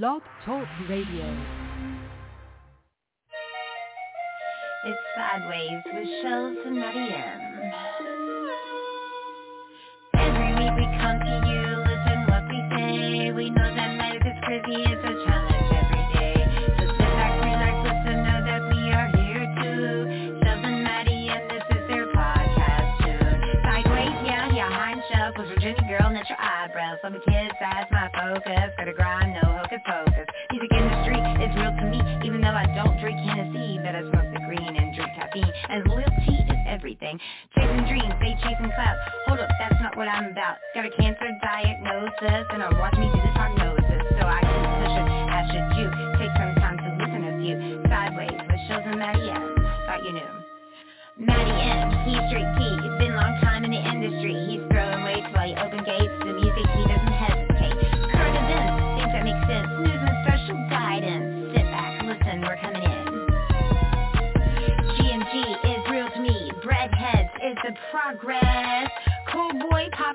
Blog Talk Radio. It's Sidewayz with Shellz and Matty M. Every week we come to you, listen what we say. We know that life is crazy, it's a challenge what I'm about. Got a cancer diagnosis, and I'm watching me do this prognosis. So I keep pushing, as should you. Take some time to listen a few. Sidewayz with Shellz and Matty M. Thought you knew. Matty M, he's straight T. It's been a long time in the industry. He's throwing weights while he open gates. The music, he doesn't hesitate. Current events, things that make sense. News and special guidance. Sit back, listen, we're coming in. G&G is real to me. Breadheads is the progress.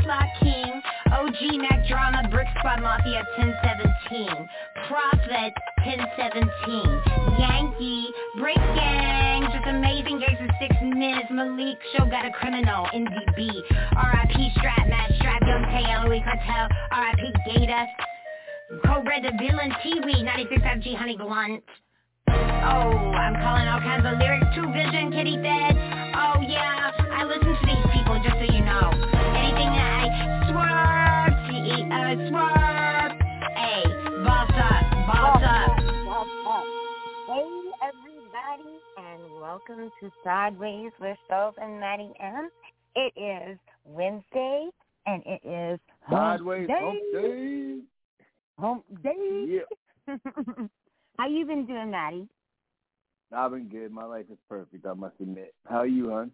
Lock king. OG Mack Drama, brick squad mafia 1017. Prophet 1017. Yankee, break gang. Just amazing games in six minutes. Malik show got a criminal. NDB. RIP strap, Matt strap, young Tay, LOE cartel. RIP Gator. Cobra the villain, T-Weed, 96 FG Honey Blunt. Oh, I'm calling all kinds of lyrics to Vision, Kitty Fed. Oh yeah, I listen to these people just so you know. T-E-O, swerve. Hey, boss up, boss up. Hey everybody, and welcome to Sidewayz with Stove and Matty M. It is Wednesday, and it is hump Sideways, day. hump day. Hump day. Yeah. How you been doing, Matty? I've been good. My life is perfect, I must admit. How are you, hon?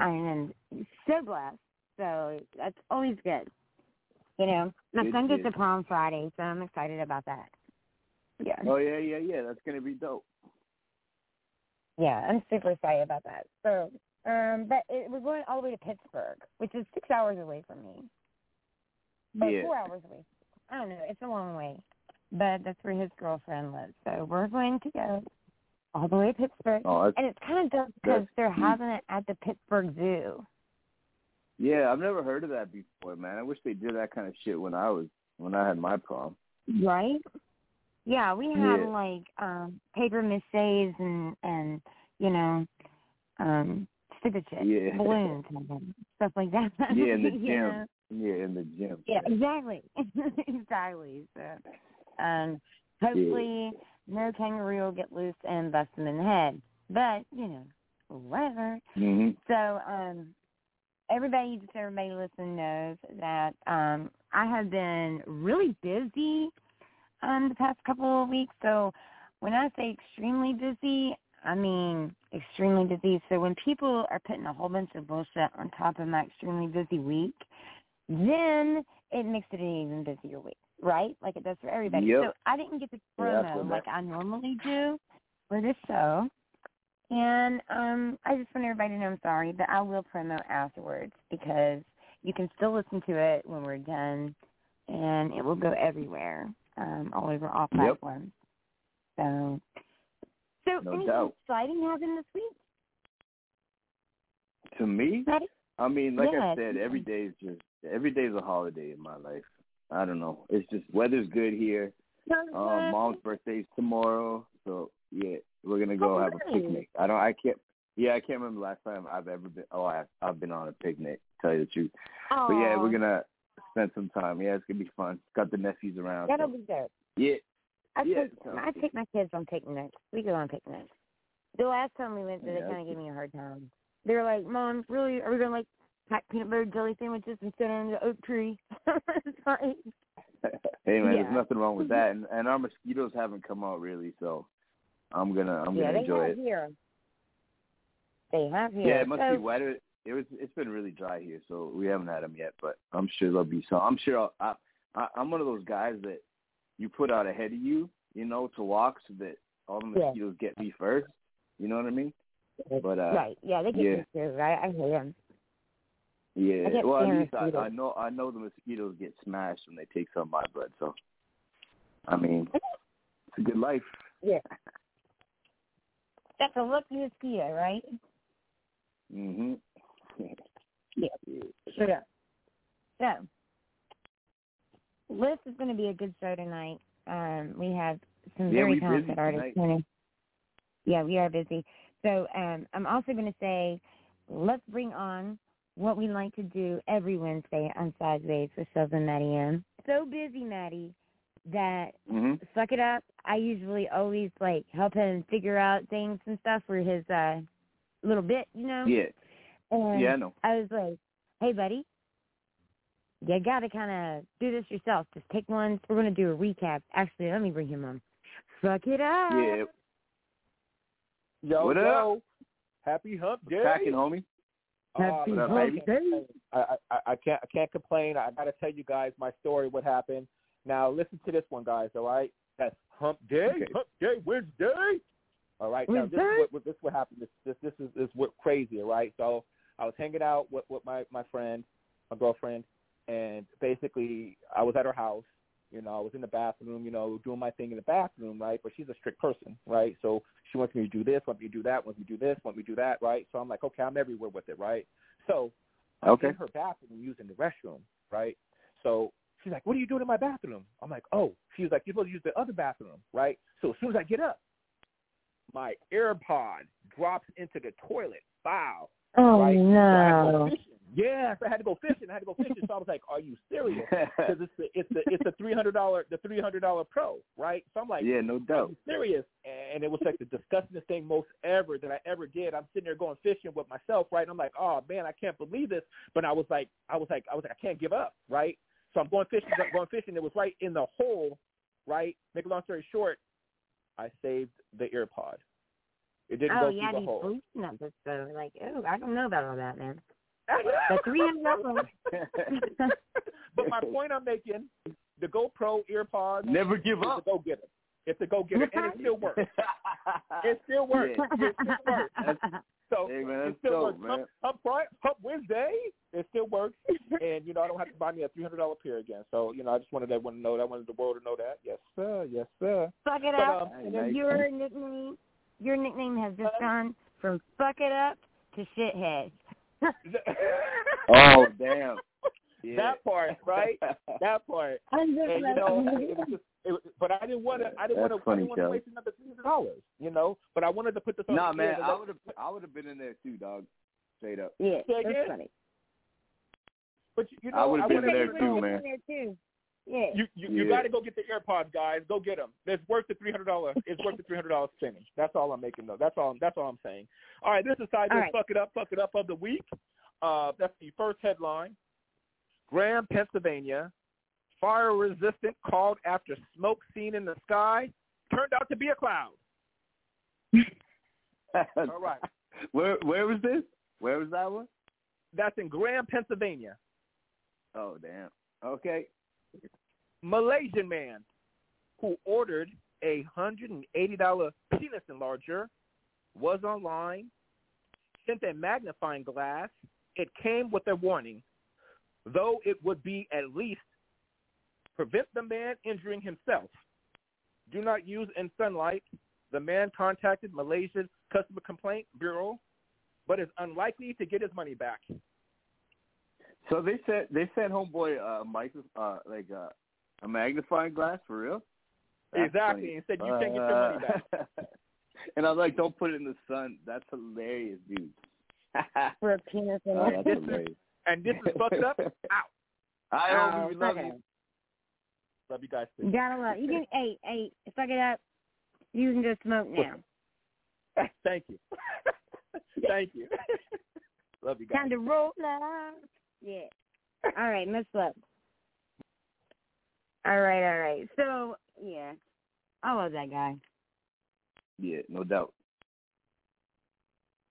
I am so blessed, so that's always good. You know, my Good son gets deal. to prom Friday, so I'm excited about that. Yeah, Oh, yeah, yeah, yeah. That's going to be dope. yeah, I'm super excited about that. So, um, but it, we're going all the way to Pittsburgh, which is six hours away from me. But Yeah. four hours away. I don't know. It's a long way, but that's where his girlfriend lives. So we're going to go all the way to Pittsburgh, Oh, and it's kind of dope because they're having it at the Pittsburgh Zoo. Yeah, I've never heard of that before, man. I wish they did that kind of shit when I was, when I had my prom. Right? Yeah, we had Yeah. like um paper maches and and you know, um stupid shit. Yeah. Balloons and stuff like that. Yeah, in the gym. know? Yeah, in the gym. Yeah, exactly. exactly. So um hopefully no kangaroo will get loose and bust them in the head. But, you know, whatever. hmm So, um, everybody, just everybody listen knows that um, I have been really busy um, the past couple of weeks. So, when I say extremely busy, I mean extremely busy. So, when people are putting a whole bunch of bullshit on top of my extremely busy week, then it makes it an even busier week, right? Like it does for everybody. Yep. So, I didn't get the Yeah, promo what like I normally do for this show. And um, I just want everybody to know I'm sorry, but I will promo afterwards because you can still listen to it when we're done, and it will go everywhere, um, all over all Yep. platforms. So, so No anything doubt. exciting happened this week, To me, Matty? I mean, like Yeah, I said, every day is just, every day is a holiday in my life. I don't know. It's just, weather's good here. Um, mom's birthday's tomorrow, so yeah, we're gonna go Oh, have nice. a picnic. I don't, I can't, yeah, I can't remember the last time I've ever been. Oh, I, I've been on a picnic. To tell you the truth, Oh, but yeah, we're gonna spend some time. Yeah, it's gonna be fun. Got the nephews around. That'll so, be dope. yeah, I Yeah, take I good. take my kids on picnics. We go on picnics. The last time we went, there, Yeah, they kind of gave me a hard time. They were like, "Mom, really? Are we gonna like pack peanut butter jelly sandwiches and sit under the oak tree?" It's like, hey man, Yeah. there's nothing wrong with that, and, and our mosquitoes haven't come out really, so I'm gonna, I'm yeah, gonna they enjoy have it. here. They have here. Yeah, it must so, be wetter. It was. It's been really dry here, so we haven't had them yet. But I'm sure there'll be some. I'm sure. I'll, I, I I'm one of those guys that you put out ahead of you, you know, to walk so that all the Yeah. mosquitoes get me first. You know what I mean? But uh, right? Yeah, they get yeah. me too. Right? I hate them. yeah. I Well, at least I, I know I know the mosquitoes get smashed when they take some of my blood. So I mean, it's a good life. Yeah. That's a you see, right? Mhm. Yeah. Sure. So, List is going to be a good show tonight. Um, we have some Yeah, very talented artists. tonight. coming. Yeah, we are busy. So um, I'm also going to say, let's bring on what we like to do every Wednesday on Sidewayz with Shellz and Matty M. So busy, Matty, that Mhm. suck it up. I usually always like help him figure out things and stuff for his uh little bit, you know. Yeah. And Yeah, I know. I was like, "Hey, buddy, you got to kind of do this yourself. Just take one. We're gonna do a recap. Actually, let me bring him on. Fuck it up. Yeah. Yo, What up? Happy hump day. Cracking, homie. Happy Uh, What hump baby? day. I, I, I can't I can't complain. I gotta tell you guys my story, what happened. Now listen to this one, guys. All right, that's Hump Day, Okay. Hump Day Wednesday. All right, now this is what, what this what happened. This this this is this what crazy. Right, so I was hanging out with with my my friend, my girlfriend, and basically I was at her house. You know, I was in the bathroom, you know, doing my thing in the bathroom, right? But she's a strict person, right? So she wants me to do this, wants me to do that, wants me to do this, wants me to do that, right? So I'm like, okay, I'm everywhere with it, right? So I'm Okay. in her bathroom using the restroom, right? So she's like, "What are you doing in my bathroom?" I'm like, "Oh." She was like, "You're supposed to use the other bathroom, right?" So as soon as I get up, my AirPod drops into the toilet. Wow. Oh right? So I had to go no. so I had to go fishing. I had to go fishing. So I was like, "Are you serious?" Because it's the it's the it's the three hundred dollar the three hundred dollar pro, right? So I'm like, yeah, no are doubt. you serious? And it was like the disgustingest thing most ever that I ever did. I'm sitting there going fishing with myself, right? And I'm like, oh man, I can't believe this. But I was like, I was like, I was like, I can't give up, right? So I'm going fishing, going fishing. It was right in the hole, right? Make a long story short, I saved the ear pod. It didn't Oh go yeah, through the these hole. boosting up this stuff. Like, oh, I don't know about all that, man. The three hundred dollars. but my point I'm making, the GoPro ear pod Never give is a up. go it. It's a go getter, and it still works. It still works. It still works. So Hey man, it still dope, works. man. Hump, hump, Friday, hump Wednesday, it still works, and you know I don't have to buy me a three hundred dollar pair again. So you know I just wanted everyone to know that. I wanted the world to know that. Yes, sir. Yes, sir. Fuck it But, up. um, Hey, nice. Your nickname, your nickname has just gone from fuck it up to shithead. Oh damn. Yeah. that part, right? That part. I'm just And you know, it was just. It, but I didn't want to. I didn't want to. I didn't want to waste another three hundred dollars. You know. But I wanted to put this on. Nah, the man, I would have, I would have been in there too, dog. Straight up. yeah, Say that's again? funny. But you, you know, I would've been wanna there let too, man. There too. Yeah. You you, you Yeah. got to go get the AirPods, guys. Go get them. It's worth the three hundred dollars. It's worth the three hundred dollars spending. That's all I'm making though. That's all. That's all I'm saying. All right, this is Sidewayz All right. Fuck It Up, Fuck It Up of the week. Uh, that's the first headline. Graham, Pennsylvania, fire resistant called after smoke seen in the sky turned out to be a cloud. All right, Where where was this? Where was that one? that's in Graham, Pennsylvania. Oh damn. Okay. Malaysian man who ordered a hundred and eighty dollar penis enlarger was online, sent a magnifying glass. It came with a warning, though it would be at least prevent the man injuring himself. Do not use in sunlight. The man contacted Malaysia's Customer Complaint Bureau, but is unlikely to get his money back. So they said they sent homeboy uh micro uh like uh, a magnifying glass for real. That's Exactly, funny. and said you can't get your money back. Uh, and I was like, don't put it in the sun. That's hilarious, dude. For a penis and oh, a. And this is fucked up. Out. I Oh, hope we love fuck you. It. Love you guys too. Gotta love. You can. Hey, hey, fuck it up. You can just smoke now. Thank you. Thank you. Love you guys. Time to roll up. Yeah. All right, Miss Love. All right, all right. So yeah, I love that guy. Yeah, no doubt.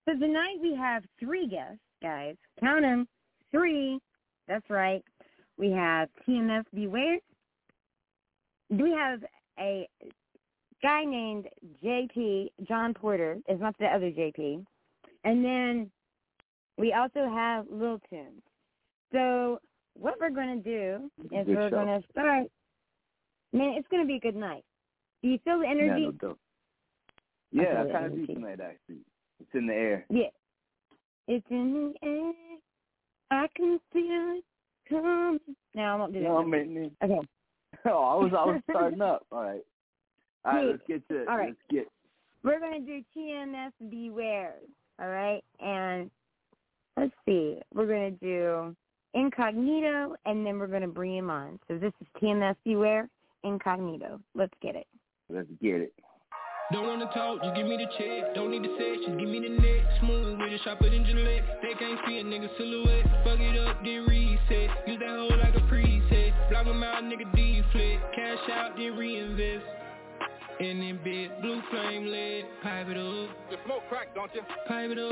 So tonight we have three guests, guys. Count them. Three. That's right. We have TMS B.Ware. We have a guy named JP, John Porter, is not the other JP. And then we also have Lil Tunez. So what we're going to do is Good we're going to start Man, it's gonna be a good night. Do you feel the Yeah, energy? no doubt. I Yeah, I kind of do tonight. Actually, it's in the air. Yeah. It's in the air. I can feel it coming. No, I won't do that. No. Okay. Oh, I was I was starting up. All right. All right, let's get to it. All right. Let's get. We're gonna do TMS B.Ware. All right, and let's see. We're gonna do Incognito, and then we're gonna bring him on. So this is TMS B.Ware, Incognito. Let's get it. Let's get it. Don't wanna talk, just give me the check. Don't need the sex, just give me the neck. Smooth with it, sharper than Gillette. They can't see a nigga silhouette. Fuck it up, then reset. Use that hoe like a preset. Block 'em out, nigga deflect. Cash out, then reinvest. In that bed, blue flame lit. Pipe it up. You smoke crack, don't you? Pipe it up.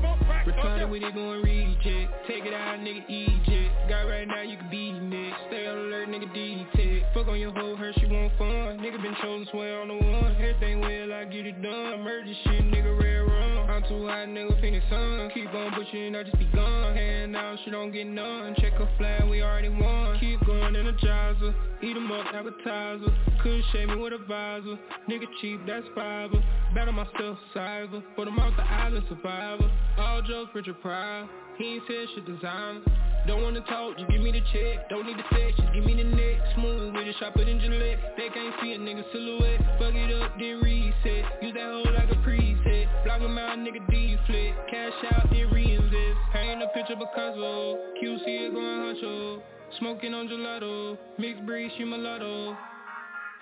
smoke crack, don't Retarded you? with it going reject. Take it out, nigga, eject. Got right now, you can be next. Stay on alert, nigga, detect. Fuck on your hoe, her, she want fun. Nigga been chosen, swear on the one. Everything well, I get it done. Murder shit, nigga, red rum. I'm too hot, nigga, Phoenix sun. Keep on pushing, I just be gone. Hand out, she don't get none. Check her flag, we already won. Keep going, energizer. Eat 'em up, appetizer. Couldn't shave me with a visor. Nigga cheap, that's fiber. Battle myself, cyber. Put 'em off the island, survivor. All jokes, Richard Pryor. He ain't said shit designer. Don't wanna talk, just give me the check. Don't need the sex, just give me the neck. Smooth with it, sharper than Gillette. They can't see a nigga silhouette. Fuck it up, then reset. Use that hoe like a preset. Block 'em out, nigga deflect. Cash out, then reinvest. Paint a picture Picasso. QC it going honcho. Smoking on gelato. Mixed breed, she mulatto.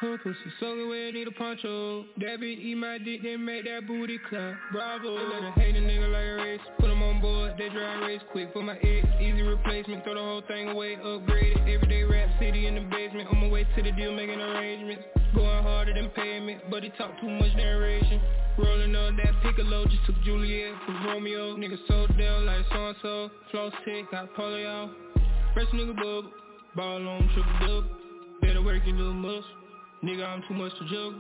Her pussy so good, we need a poncho. That bitch eat my dick, then make that booty clap. Bravo. Let her hate a nigga like a race. Put they drive race quick for my ex. Easy replacement, throw the whole thing away, upgrade it. Everyday rap city in the basement. On my way to the deal, making arrangements. Going harder than payment, but he talk too much narration. Rolling on that piccolo, just took Juliet from Romeo. Nigga so down like so-and-so. Floss tick, got polio. Fresh nigga bubble. Ball on triple double. Better work your little muscle. Nigga, I'm too much to juggle.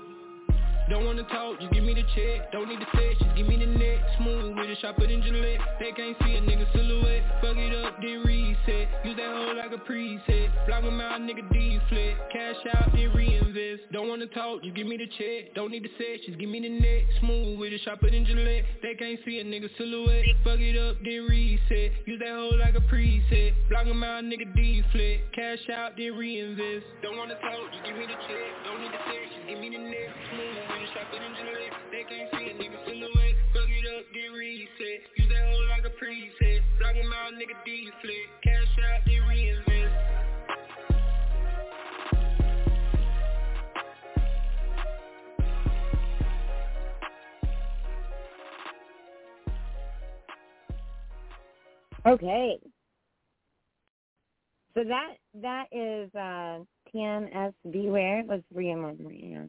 Don't wanna talk, just give me the check. Don't need the sex, just give me the neck. Smooth with it, sharper than Gillette. They can't see a nigga silhouette. Fuck it up, then reset. Use that hoe like a preset. Block 'em out, nigga deflect. Cash out, then reinvest. Don't wanna talk, just give me the check. Don't need the sex, just give me the neck. Smooth with it, sharper than Gillette. They can't see a nigga silhouette. Fuck it up, then reset. Use that hoe like a preset. Block 'em out, nigga deflect. Cash out, then reinvest. Don't wanna talk, just give me the check. Don't need the sex, just give me the neck. Smooth it, sharper than Gillette. They can't see. Fuck it up, then reset. Use that like a preset. Block out, nigga deflect. Cash out, then reinvest. Okay. So that that is uh, TMS B.Ware. Him on right now.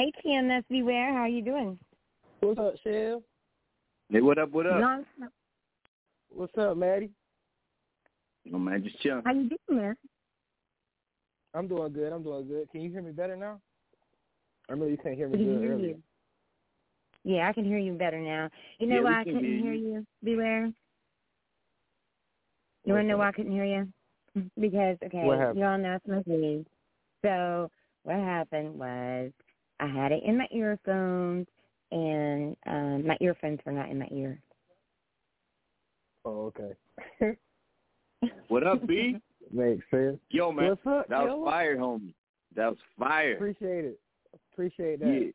Hey TMS B.Ware, how are you doing? What's up, Shell? Hey, what up? What up? Long- What's up, Matty? Oh man, just chilling. How you doing, man? I'm doing good. I'm doing good. Can you hear me better now? I know you can't hear I me can good hear earlier. you. Yeah, I can hear you better now. You know Yeah, why I couldn't hear hear you. you, B.Ware? You want to know why I couldn't hear you? Because, okay, you all know it's my disease. So what happened was I had it in my earphones, and um, my earphones were not in my ear. Oh, okay. What up, B? Makes sense. Yo, man, What's up, that was fire, homie. That was fire. Appreciate it. Appreciate that. Yeah.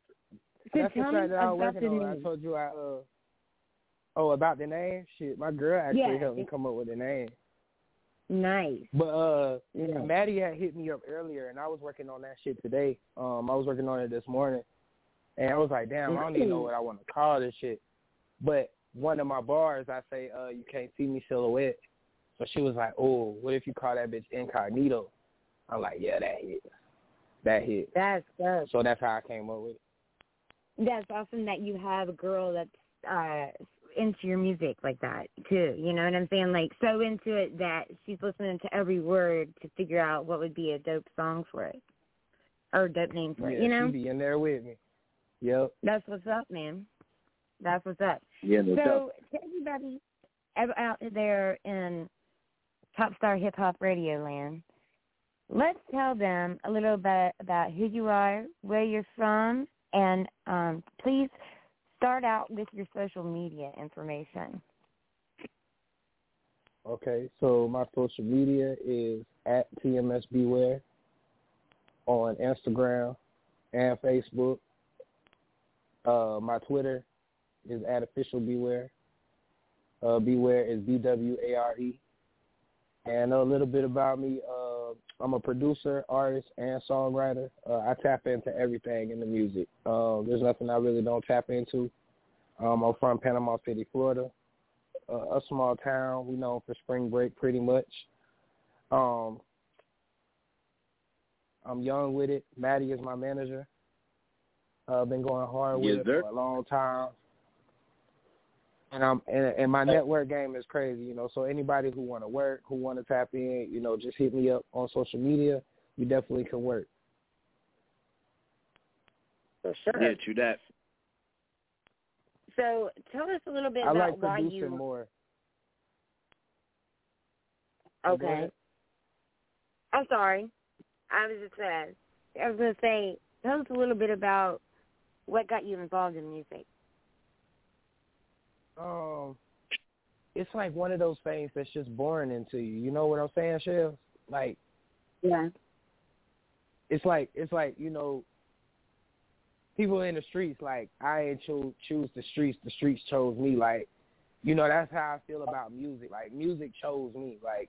So That's the tell track that I was working the on. I told you I uh oh about the name. Shit, my girl actually Yeah, helped me come up with the name. Nice. But uh Yeah. Matty had hit me up earlier, and I was working on that shit today. Um, I was working on it this morning, and I was like, damn, I don't even know what I want to call this shit. But one of my bars, I say, uh, you can't see me silhouette. So she was like, oh, what if you call that bitch incognito? I'm like, yeah, that hit. That hit. That's good. So that's how I came up with it. That's awesome that you have a girl that's uh into your music like that too. You know what I'm saying? Like so into it that she's listening to every word to figure out what would be a dope song for it. Or a dope name for yeah, it, you know? she be in there with me. Yep. That's what's up, man. That's what's up. Yeah, no doubt. So to everybody out there in Top Star Hip Hop Radio Land, let's tell them a little bit about who you are, where you're from, and um, please start out with your social media information. Okay, so my social media is at TMS B.Ware on Instagram and Facebook. Uh, my Twitter is at official B.Ware. Uh, B.Ware is B W A R E. And a little bit about me. Uh, I'm a producer, artist, and songwriter. Uh, I tap into everything in the music. Uh, there's nothing I really don't tap into. Um, I'm from Panama City, Florida, uh, a small town. We known for spring break, pretty much. Um, I'm young with it. Matty is my manager. I've uh, been going hard with Yes, it for a long time. And I'm and, and my network game is crazy, you know. So anybody who want to work, who want to tap in, you know, just hit me up on social media. You definitely can work. For sure. Yeah, true that. So tell us a little bit I about like why producing you. more. Okay. I'm sorry. I was just uh, I was gonna say, tell us a little bit about what got you involved in music. Um, it's like one of those things that's just born into you. You know what I'm saying, Shell? Like Yeah. it's like it's like you know people in the streets like i ain't cho- choose the streets the streets chose me like you know that's how i feel about music like music chose me like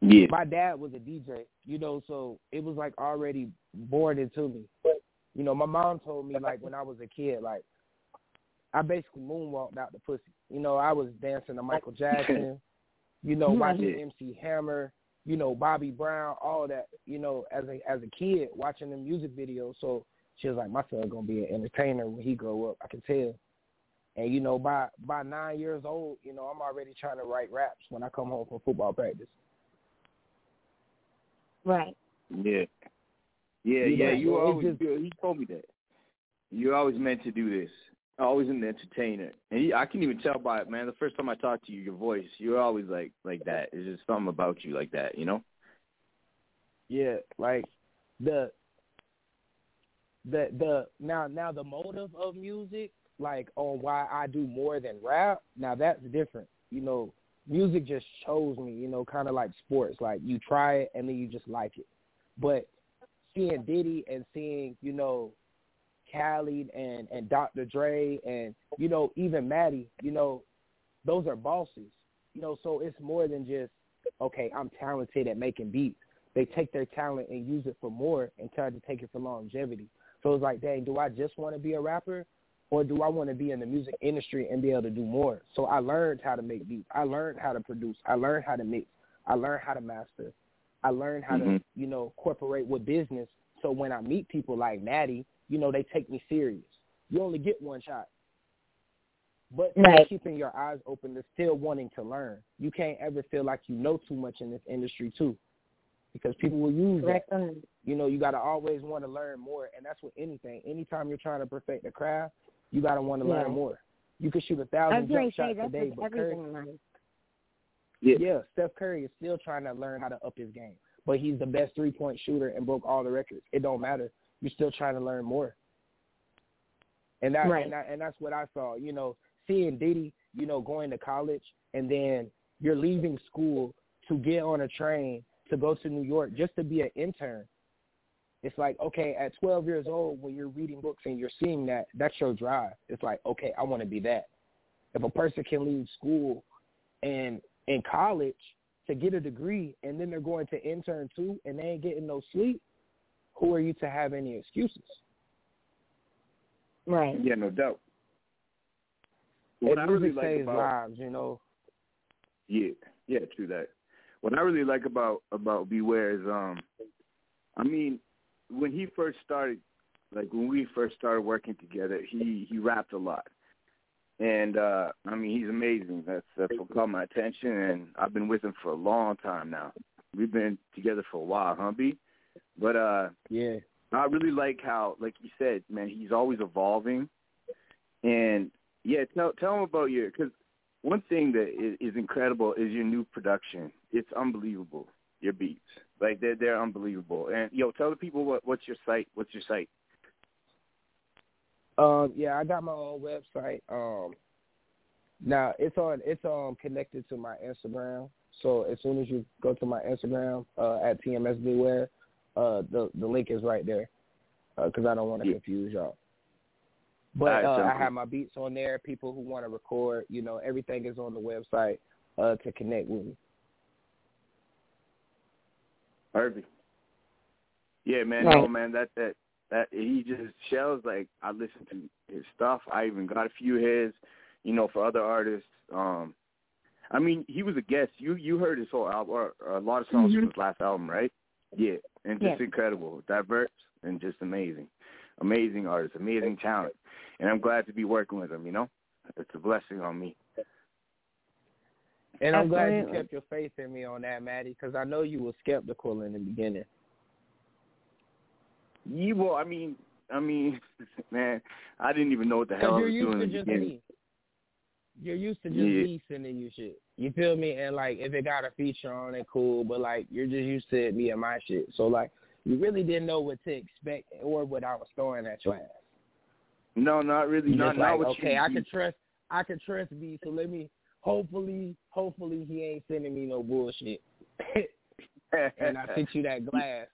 Yeah. my dad was a dj you know so it was like already born into me But, you know my mom told me like when i was a kid like i basically moonwalked out the pussy you know i was dancing to michael jackson you know watching mc hammer you know Bobby Brown, all that, you know, as a as a kid watching the music videos. So she was like, my son gonna be an entertainer when he grow up. I can tell. And you know, by by nine years old, you know, I'm already trying to write raps when I come home from football practice. Right. Yeah. Yeah, You yeah. You so were it always just- you, he told me that. You're always meant to do this. Always an entertainer, and I can even tell by it, man. The first time I talked to you, your voice, you're always like like that. It's just something about you like that, you know. Yeah, like the the the now now the motive of music, like on why I do more than rap. Now that's different. You know, music just chose me. You know, kind of like sports. Like you try it and then you just like it. But seeing Diddy and seeing you know Khaled and and Dr. Dre and you know even Matty, you know, those are bosses. You know, so it's more than just okay. I'm talented at making beats they take their talent and use it for more and try to take it for longevity. So it's like, dang, do I just want to be a rapper or do I want to be in the music industry and be able to do more? So I learned how to make beats. I learned how to produce. I learned how to mix. I learned how to master. I learned how to, Mhm. you know, cooperate with business. So when I meet people like Matty, you know, they take me serious. You only get one shot. But Right. keeping your eyes open to still wanting to learn. You can't ever feel like you know too much in this industry too. Because people will use that. Correct. on- You know, you got to always want to learn more, and that's with anything. Anytime you're trying to perfect the craft, you got to want to Yeah. learn more. You can shoot a thousand jump say shots that's a day, but Curry, everything in life. Yeah. yeah, Steph Curry is still trying to learn how to up his game, but he's the best three point shooter and broke all the records. It don't matter. You're still trying to learn more, and that Right. and, that, and that's what I saw. You know, seeing Diddy, you know, going to college, and then you're leaving school to get on a train to go to New York just to be an intern. It's like, okay, at 12 years old, when you're reading books and you're seeing that, that's your drive. It's like, okay, I want to be that. If a person can leave school and in college to get a degree and then they're going to intern too and they ain't getting no sleep, who are you to have any excuses? Right. Yeah, no doubt. What and I really like saves about lives, you know. Yeah, yeah, true that. What I really like about about B.Ware is, um, I mean, when he first started, like when we first started working together, he he rapped a lot, and uh I mean he's amazing. That's that's what caught my attention, and I've been with him for a long time now. We've been together for a while, huh, B? But uh, Yeah. I really like how, like you said, man, he's always evolving, and yeah, tell tell him about your because one thing that is, is incredible is your new production. It's unbelievable. Your beats, Like they're they're unbelievable. And yo, tell the people what what's your site? What's your site? Um, yeah, I got my own website. Um, now it's on it's um connected to my Instagram. So as soon as you go to my Instagram uh, at TMS B.Ware, uh, the the link is right there because I don't want to Yeah. confuse y'all. But Alright, uh, I have my beats on there. People who want to record, you know, everything is on the website uh, to connect with me. Perfect. Yeah, man. Right. No, man. That that that he just shells like I listen to his stuff. I even got a few of his, you know, for other artists. Um, I mean, he was a guest. You you heard his whole album, or, or a lot of songs Mhm. from his last album, right? Yeah, and just Yeah. incredible, diverse, and just amazing, amazing artist, amazing talent. And I'm glad to be working with him. You know, it's a blessing on me. And I'm glad you kept your faith in me on that, Matty, because I know you were skeptical in the beginning. Yeah, well, I mean, I mean, man, I didn't even know what the hell I was you're doing in the beginning. me. You're used to just Yeah. me sending you shit. You feel me? And like, if it got a feature on it, cool. But like, you're just used to me and my shit. So like, you really didn't know what to expect or what I was throwing at your ass. No, not really. You Not just not like, okay, you, I can trust, I can trust B. So let me, hopefully, hopefully he ain't sending me no bullshit. and I sent you that glass.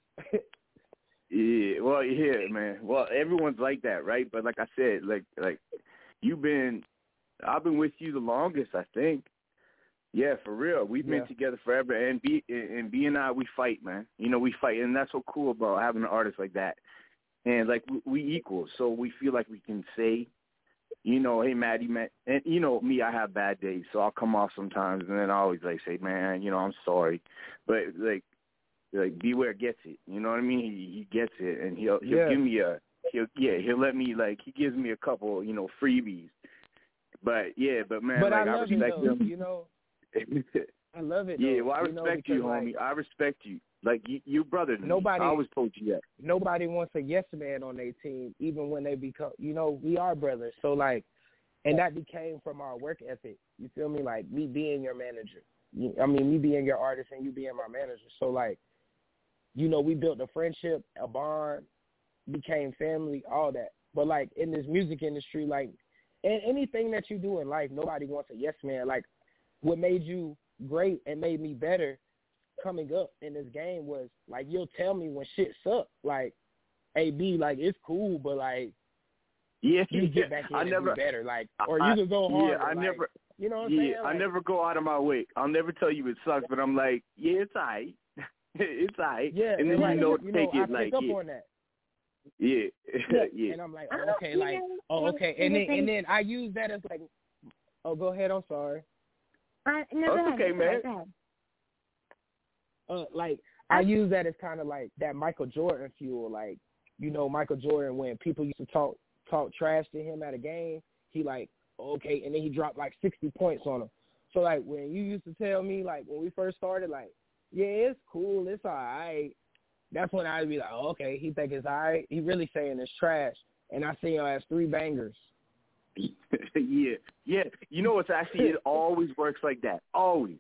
yeah, well, yeah, man. Well, everyone's like that, right? But like I said, like like you've been, I've been with you the longest, I think. Yeah, for real. We've Yeah. been together forever, and B and B and I, we fight, man. You know, we fight, and that's so cool about having an artist like that. And like we, we equal, so we feel like we can say, you know, hey Matty, man, and you know me, I have bad days, so I'll come off sometimes, and then I always like say, man, you know, I'm sorry, but like like B.Ware gets it. You know what I mean? He he gets it, and he'll he'll Yeah. give me a he'll yeah he'll let me like he gives me a couple you know freebies. But yeah, but man, but like I it respect though. You know, I love it. yeah, well I you know, respect you, like, homie. I respect you. Like you, you brother. to me. Nobody- I always told you that. nobody wants a yes man on their team, even when they become, you know, we are brothers. So like, and that became from our work ethic. You feel me? Like me being your manager. I mean, me being your artist and you being my manager. So like, you know, we built a friendship, a bond, became family, all that. But like in this music industry, like, and anything that you do in life, nobody wants a yes man. Like, what made you great and made me better coming up in this game was like you'll tell me when shit suck. Like, A B, like it's cool, but like Yeah, you get back in I and never. do better. Like, or I- you can go hard. Yeah, I never. You know what I'm Yeah, saying? I never go out of my way. I'll never tell you it sucks, but I'm like, yeah, it's alright. it's alright. Yeah, and then like, you know, you take know, it I like pick up yeah, on that. Yeah, yeah. And I'm like, oh, okay, like, know, oh, one okay, and then and then I use that as like, oh, go ahead. I'm sorry. Uh, no, Oh, go it's ahead, okay, man. ahead, uh like I use that as kind of like that Michael Jordan fuel. Like you know Michael Jordan when people used to talk talk trash to him at a game, he like okay, and then he dropped like sixty points on him. So like when you used to tell me like when we first started, like yeah, it's cool, it's all right. That's when I'd be like, oh, okay, he think it's all right. He really saying it's trash, and I see him as three bangers. yeah, yeah. You know, it's actually it always works like that. Always,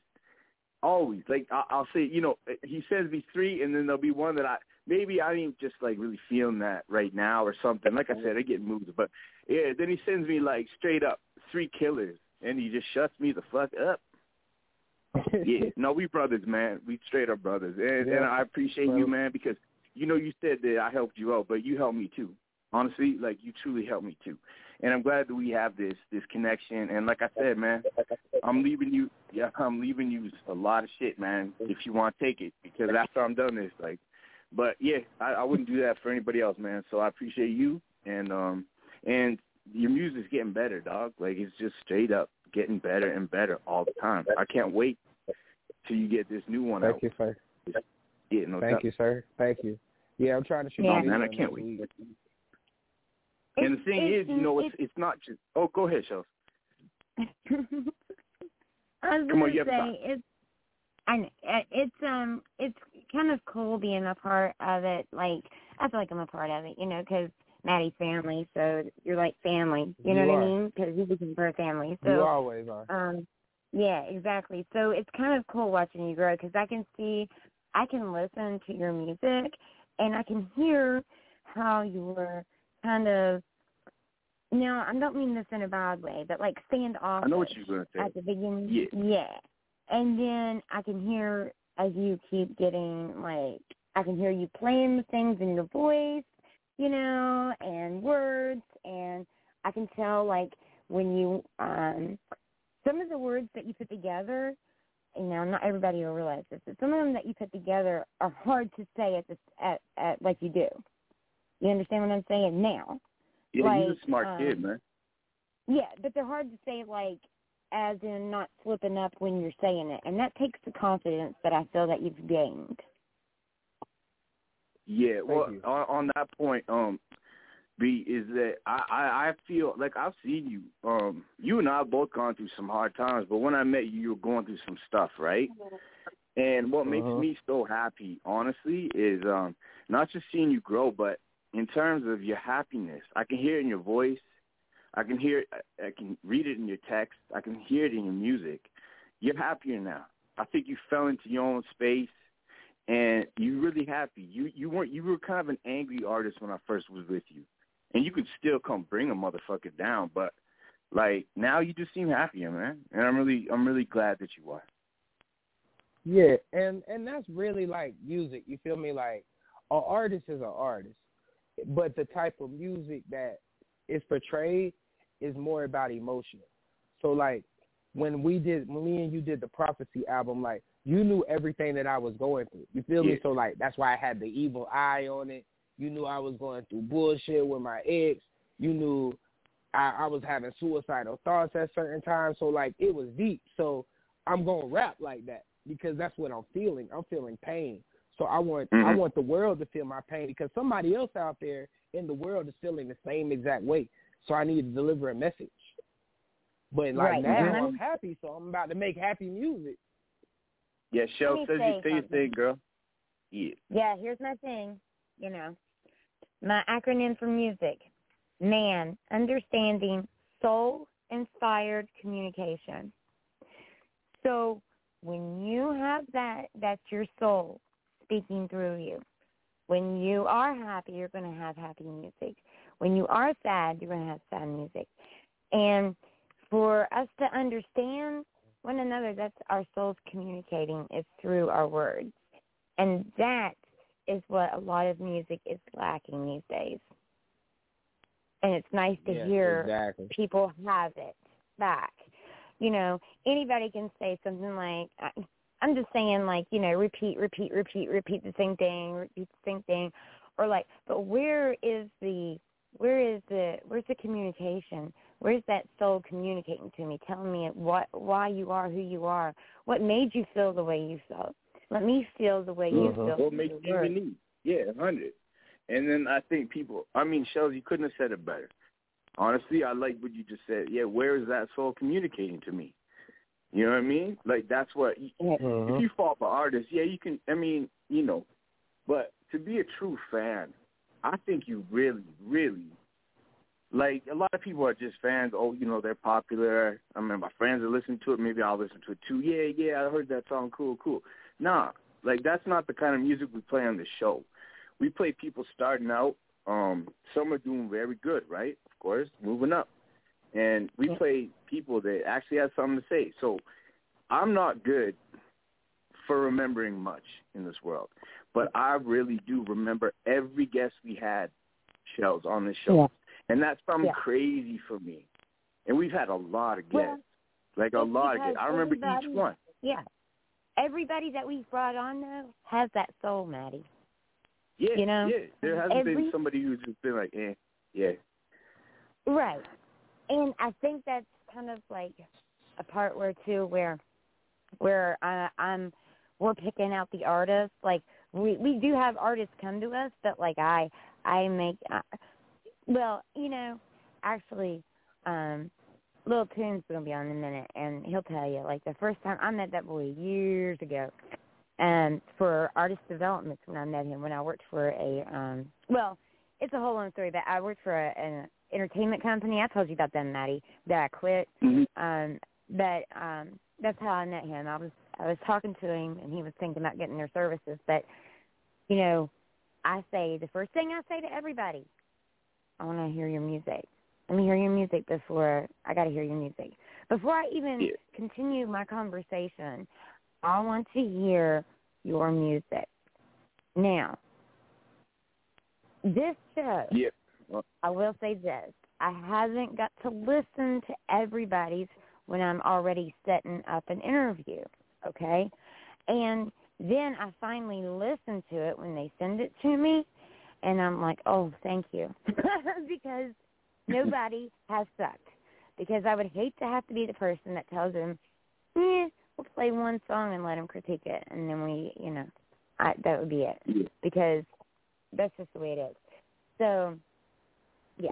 always. Like I, I'll say, you know, he sends me three, and then there'll be one that I maybe I ain't just like really feeling that right now or something. Like I said, I get moods, but yeah. Then he sends me like straight up three killers, and he just shuts me the fuck up. Yeah, no, we brothers, man. We straight up brothers, and Yeah. and I appreciate you, man, because you know you said that I helped you out, but you helped me too. Honestly, like you truly helped me too, and I'm glad that we have this this connection. And like I said, man, I'm leaving you. Yeah, I'm leaving you a lot of shit, man. If you want to take it, because after I'm done this, like, but yeah, I, I wouldn't do that for anybody else, man. So I appreciate you, and um, and your music's getting better, dog. Like it's just straight up getting better and better all the time. I can't wait till you get this new one Thank out. you, sir. Yeah, no Thank doubt. you, sir. Thank you. Yeah, I'm trying to shoot Yeah. a Oh, man, I can't wait. week. And the thing It's- is, you know, it's it's- it's not just. Oh, go ahead, Shellz. I was Come gonna you say it's and it's um it's kind of cool being a part of it. Like I feel like I'm a part of it, you know, because Matty's family, so you're like family. You know You what. I mean? Because you become for a family. So you always are. um, yeah, exactly. So it's kind of cool watching you grow because I can see I can listen to your music and I can hear how you're kind of now I don't mean this in a bad way, but like stand off I know what you're gonna say. at the beginning. Yeah. Yeah. And then I can hear as you keep getting like I can hear you playing with things in your voice, you know, and words and I can tell like when you um some of the words that you put together you know, not everybody will realize this, but some of them that you put together are hard to say at this at, at like you do. You understand what I'm saying now? Yeah, he's like, a smart um, kid, man. Yeah, but they're hard to say like as in not slipping up when you're saying it. And that takes the confidence that I feel that you've gained. Yeah, well, on, on that point, um, B is that I, I I feel like I've seen you. Um, you and I have both gone through some hard times, but when I met you, you were going through some stuff, right? And what makes Uh-huh. me so happy, honestly, is um not just seeing you grow, but in terms of your happiness. I can hear it in your voice. I can hear it. I can read it in your text. I can hear it in your music. You're happier now. I think you fell into your own space and you're really happy. You you weren't you were kind of an angry artist when I first was with you, and you could still come bring a motherfucker down, but like now you just seem happier, man. And I'm really I'm really glad that you are. Yeah, and and that's really like music. You feel me? Like an artist is an artist, but the type of music that is portrayed is more about emotion. So like when we did, when me and you did the Prophecy album, like you knew everything that I was going through. You feel me? So like that's why I had the evil eye on it. You knew I was going through bullshit with my ex. You knew I, I was having suicidal thoughts at certain times. So like it was deep. So I'm gonna rap like that because that's what I'm feeling. I'm feeling pain. So I want I Mhm. want the world to feel my pain because somebody else out there in the world is feeling the same exact way. So I need to deliver a message. But like Right. now Mhm. I'm happy, so I'm about to make happy music. Yeah, Shell says say you say your thing, girl. Yeah. Yeah, here's my thing, you know. My acronym for music. Man, understanding soul inspired communication. So when you have that that's your soul speaking through you. When you are happy, you're going to have happy music. When you are sad, you're going to have sad music. And for us to understand one another, that's our souls communicating is through our words. And that is what a lot of music is lacking these days. And it's nice to Yeah, hear exactly. people have it back. You know, anybody can say something like, I'm just saying, like, you know, repeat, repeat, repeat, repeat the same thing, repeat the same thing, or like, but where is the, where is the, where's the communication? Where's that soul communicating to me, telling me what, why you are who you are, what made you feel the way you felt? Let me feel the way you Mhm. feel. What makes you words. unique? Yeah, hundred. And then I think people. I mean, Shellz, you couldn't have said it better. Honestly, I like what you just said. Yeah, where is that soul communicating to me? You know what I mean? Like that's what. Mhm. If you fall for artists, yeah, you can. I mean, you know, but to be a true fan, I think you really, really like a lot of people are just fans. Oh, you know, they're popular. I mean, my friends are listening to it. Maybe I'll listen to it too. Yeah, yeah, I heard that song. Cool, cool. Nah, like that's not the kind of music we play on the show. We play people starting out. Um, some are doing very good, right? Of course, moving up, and we play people that actually have something to say. So I'm not good for remembering much in this world, but I really do remember every guest we had, shells on this show, Yeah. And that's something Yeah. crazy for me. And we've had a lot of guests, Well, like a lot of guests. I remember each one. Yeah. Everybody that we've brought on though has that soul, Matty. Yeah, You know, yeah. There hasn't every- been somebody who's just been like, eh, yeah. Right. And I think that's kind of like a part where too where where I, I'm we're picking out the artists. Like we we do have artists come to us, but like I I make uh, well, you know, actually, um, Lil Toon's gonna be on in a minute, and he'll tell you like the first time I met that boy years ago, and for artist development when I met him when I worked for a um well it's a whole other story but I worked for a, an entertainment company I told you about them Matty that I quit Mm-hmm. um but um that's how I met him I was I was talking to him, and he was thinking about getting their services. But you know, I say the first thing I say to everybody, I want to hear your music. Let me hear your music before I got to hear your music. Before I even Yeah. continue my conversation, I want to hear your music. Now, this show, Yeah. I will say this. I haven't got to listen to everybody's when I'm already setting up an interview, okay? And then I finally listen to it when they send it to me, and I'm like, oh, thank you. because nobody has sucked. Because I would hate to have to be the person that tells them, eh, we'll play one song and let them critique it, and then we, you know, I, that would be it. Because that's just the way it is. So, yeah.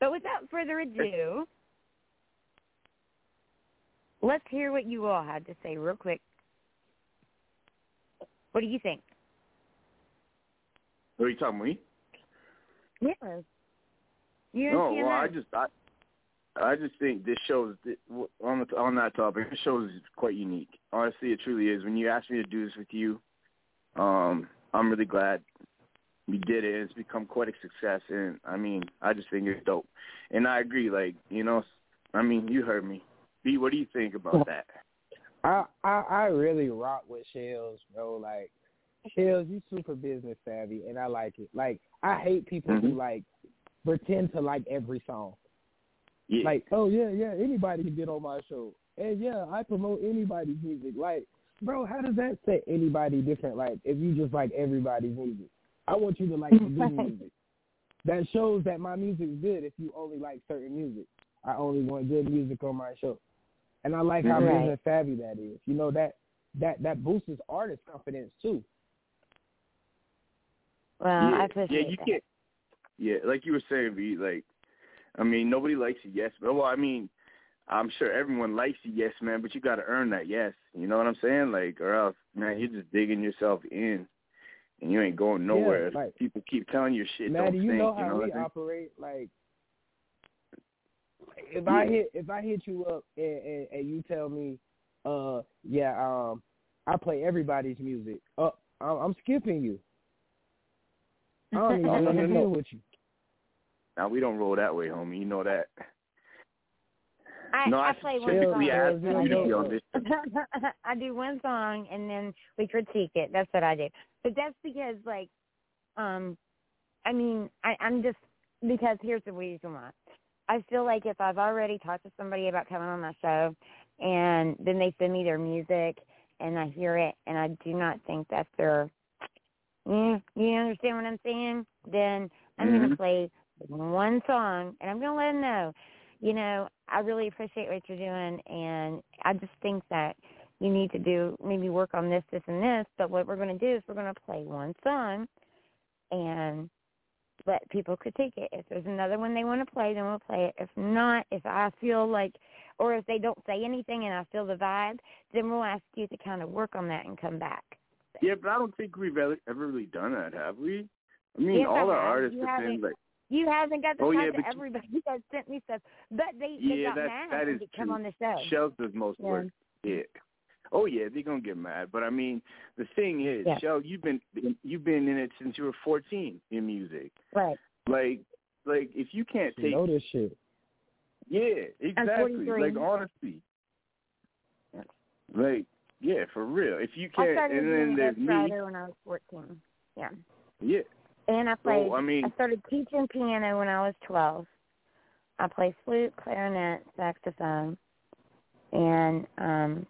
But without further ado, let's hear what you all had to say real quick. What do you think? What are you talking? Me? Yeah. You and No, TMS. well, I just I, I just think this show is on the, on that topic. This show is quite unique. Honestly, it truly is. When you asked me to do this with you, um, I'm really glad we did it. It's become quite a success, and I mean, I just think it's dope. And I agree. Like you know, I mean, you heard me. B, what do you think about that? I, I I really rock with Shellz, bro. Like Shellz, you super business savvy, and I like it. Like I hate people who Mhm. like pretend to like every song. Yeah, Like, oh yeah, yeah, anybody can get on my show, and yeah, I promote anybody's music. Like, bro, how does that set anybody different? Like, if you just like everybody's music, I want you to like the good music. That shows that my music's good. If you only like certain music, I only want good music on my show, and I like how Right. business savvy that is. You know that that that boosts artist confidence too. Well, yeah, I appreciate yeah, you that. can't. Yeah, like you were saying, B. Like, I mean, nobody likes a yes man. Well, I mean, I'm sure everyone likes a yes man, but you got to earn that yes. You know what I'm saying? Like, or else, man, you're just digging yourself in, and you ain't going nowhere. if like- people keep telling you shit. Matty, don't you think, know how you know we what operate. Like, if I hit if I hit you up and, and, and you tell me, uh, yeah, um, I play everybody's music. Uh, I'm, I'm skipping you. I don't even No, no, want no, to no. deal with you. Now we don't roll that way, homie. You know that. I, no, I, I play one typically song. ask Yeah, you to be on this. I do one song and then we critique it. That's what I do. But that's because like um I mean, I, I'm just because here's the reason why. I feel like if I've already talked to somebody about coming on my show and then they send me their music and I hear it and I do not think that they're yeah, you understand what I'm saying? Then I'm Mhm. gonna play one song and I'm gonna let them know, you know, I really appreciate what you're doing and I just think that you need to do maybe work on this, this and this, but what we're gonna do is we're gonna play one song and let people critique it. If there's another one they want to play, then we'll play it. If not, if I feel like or if they don't say anything and I feel the vibe, then we'll ask you to kind of work on that and come back. Yeah, but I don't think we've ever, ever really done that, have we? I mean, Yes, I all our have. artists You have been like, You haven't got to Oh, yeah, to but you- everybody that sent me stuff, but they they Yeah, got that- mad that when is come true. on the show. Shellz does most Yeah. work. Yeah. Oh yeah, they're gonna get mad. But I mean, the thing is, Yeah. Shell, you've been you've been in it since you were fourteen in music. Right. Like, like if you can't You take, know this shit. yeah, exactly. Like honestly, Yeah. like yeah, for real. If you can't, started and then there's me. When I was fourteen. Yeah. Yeah. And I played. So I mean, I started teaching piano when I was twelve. I play flute, clarinet, saxophone, and um,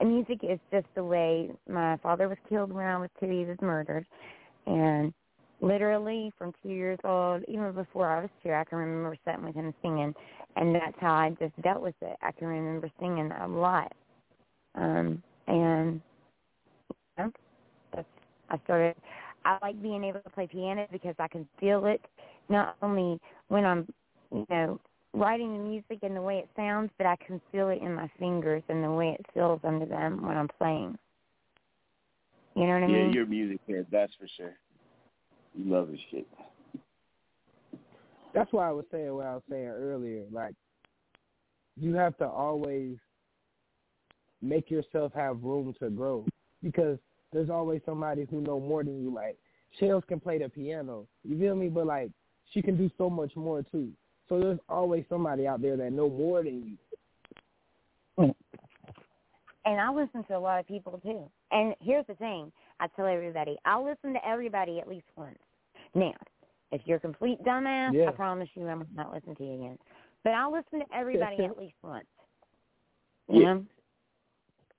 and music is just the way. My father was killed when I was two. He was murdered, and literally from two years old, even before I was two, I can remember sitting with him singing, and that's how I just dealt with it. I can remember singing a lot, um, and you know, that's I started. I like being able to play piano because I can feel it not only when I'm, you know, writing the music and the way it sounds, but I can feel it in my fingers and the way it feels under them when I'm playing. You know what I yeah, mean? you're a music head, that's for sure. You love this shit. That's why I was saying what I was saying earlier. Like, you have to always make yourself have room to grow because there's always somebody who know more than you. Like Shellz can play the piano, you feel me? But like she can do so much more too. So there's always somebody out there that know more than you. And I listen to a lot of people too. And here's the thing: I tell everybody, I'll listen to everybody at least once. Now, if you're a complete dumbass, Yeah. I promise you, I'm not listening to you again. But I'll listen to everybody at least once. You Yeah. know?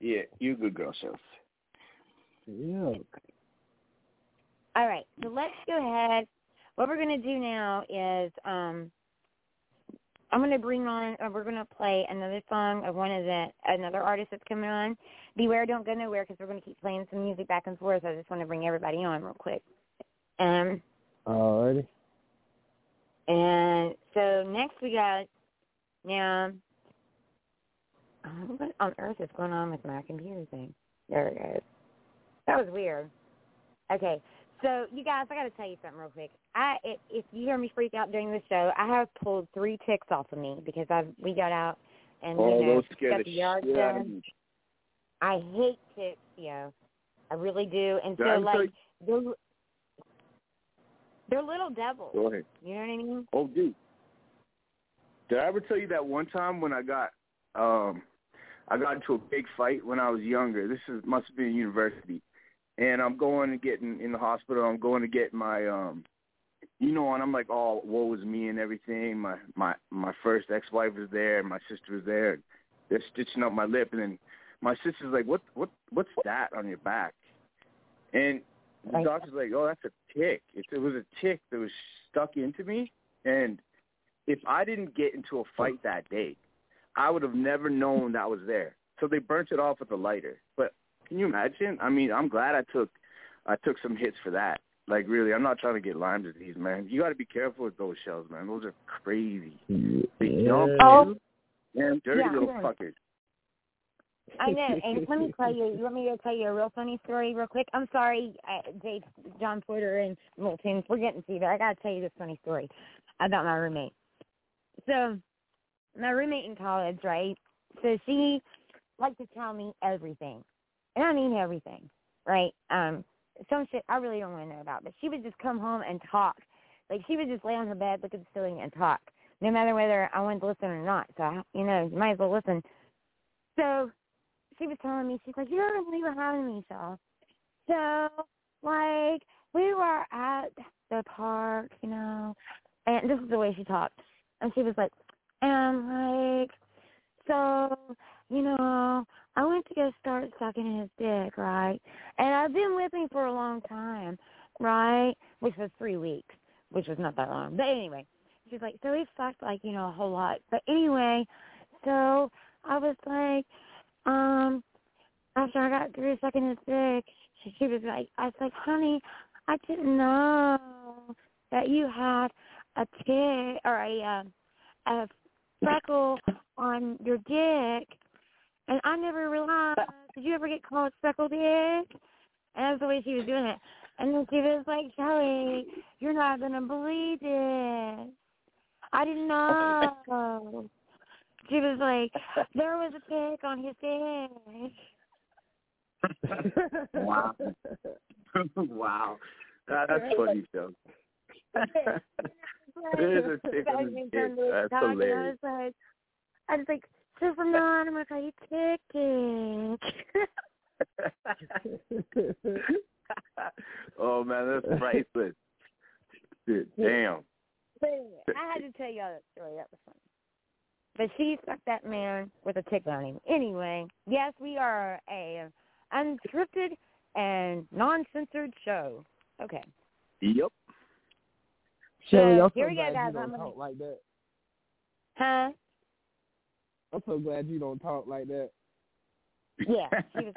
Yeah, you good girl, Shellz. Yeah. All right, so let's go ahead. What we're going to do now is um, I'm going to bring on, or we're going to play another song of one of the another artist that's coming on. B.Ware, don't go nowhere because we're going to keep playing some music back and forth. I just want to bring everybody on real quick. Um, Alrighty. and so next we got now. Uh, What on earth is going on with my computer thing? There it goes. That was weird. Okay, so you guys, I got to tell you something real quick. I if, if you hear me freak out during the show, I have pulled three ticks off of me because I we got out and Oh, you know got the yard done. I hate ticks, yo. I really do. And so I ever tell like they're they're little devils. Go ahead. You know what I mean? Oh, dude. Did I ever tell you that one time when I got um I got into a big fight when I was younger. This is must have been university. And I'm going to get in, in the hospital. I'm going to get my um you know, and I'm like, oh, woe is me and everything. My my my first ex wife was there and my sister was there and they're stitching up my lip and then my sister's like, What what what's that on your back? And the doctor's like, Oh, that's a tick. It, it was a tick that was stuck into me and if I didn't get into a fight that day, I would have never known that was there. So they burnt it off with a lighter. But can you imagine? I mean, I'm glad I took I took some hits for that. Like really, I'm not trying to get Lyme disease, man. You got to be careful with those shells, man. Those are crazy. They jump, Oh. dude. Damn dirty Yeah, little I know. fuckers. I know. And let me tell you, you want me to tell you a real funny story real quick? I'm sorry, uh, Dave, John Porter and Milton, we're getting to you, but I got to tell you this funny story about my roommate. So, my roommate in college, right? So she liked to tell me everything. And I mean everything, right? Um, some shit I really don't want to know about, but she would just come home and talk. Like she would just lay on her bed, look at the ceiling, and talk, no matter whether I wanted to listen or not. So I, you know, you might as well listen. So she was telling me, she's like, you don't believe what happened to me, Shaw. So, like, we were at the park, you know, and this is the way she talked. And she was like, and like, so, you know, I went to go start sucking his dick, right? And I've been with him for a long time, right? Which was three weeks, which was not that long. But anyway, she's like, so he fucked like, you know, a whole lot. But anyway, so I was like, um, after I got through sucking his dick, she, she was like, I was like, honey, I didn't know that you had a tick or a um, a freckle on your dick, and I never realized. Did you ever get called freckle dick? And that's the way she was doing it. And then she was like, Shelly, you're not gonna believe this. I didn't know. She was like, there was a tick on his dick. Wow. wow. That, that's funny, There's a tick on his dick. That's I hilarious. was like, I was like, so from now on, I'm gonna call you Tick oh man, that's priceless. Dude, damn. But anyway, I had to tell y'all that story. That was funny. But she stuck that man with a tick on him. Anyway, yes, we are a unscripted and non-censored show. Okay. Yep. Shelly, So, I'm so here we go, guys. you don't I'm gonna- talk like that. Huh? I'm so glad you don't talk like that. Yeah. She was.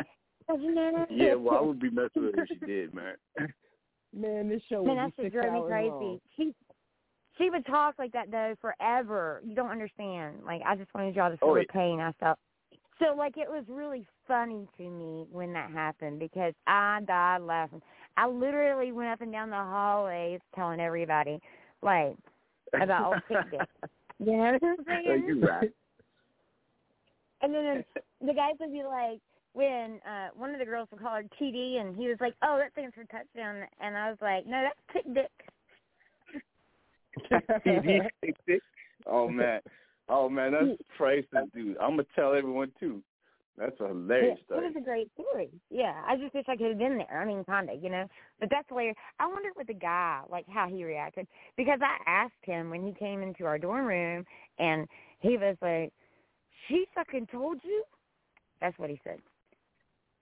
Oh, yeah, well, I would be messing with her if she did, man. Man, this show Man, would that be six drove me hours crazy. long. She she would talk like that though forever. You don't understand. Like I just wanted y'all to feel Oh, the yeah. pain I felt. So like it was really funny to me when that happened because I died laughing. I literally went up and down the hallways telling everybody like about old Tick Dick. You know what I'm Oh, you right. And then the guys would be like, when uh one of the girls would call her TD, and he was like, "Oh, that stands for touchdown," and I was like, "No, that's tick dick." TD Tick Dick. Oh man, oh man, that's priceless, dude. I'm gonna tell everyone too. That's a hilarious yeah, It was a great story. Yeah, I just wish I could have been there. I mean, kinda, you know. But that's hilarious. I wonder what the guy, like how he reacted, because I asked him when he came into our dorm room, and he was like, "She fucking told you." That's what he said.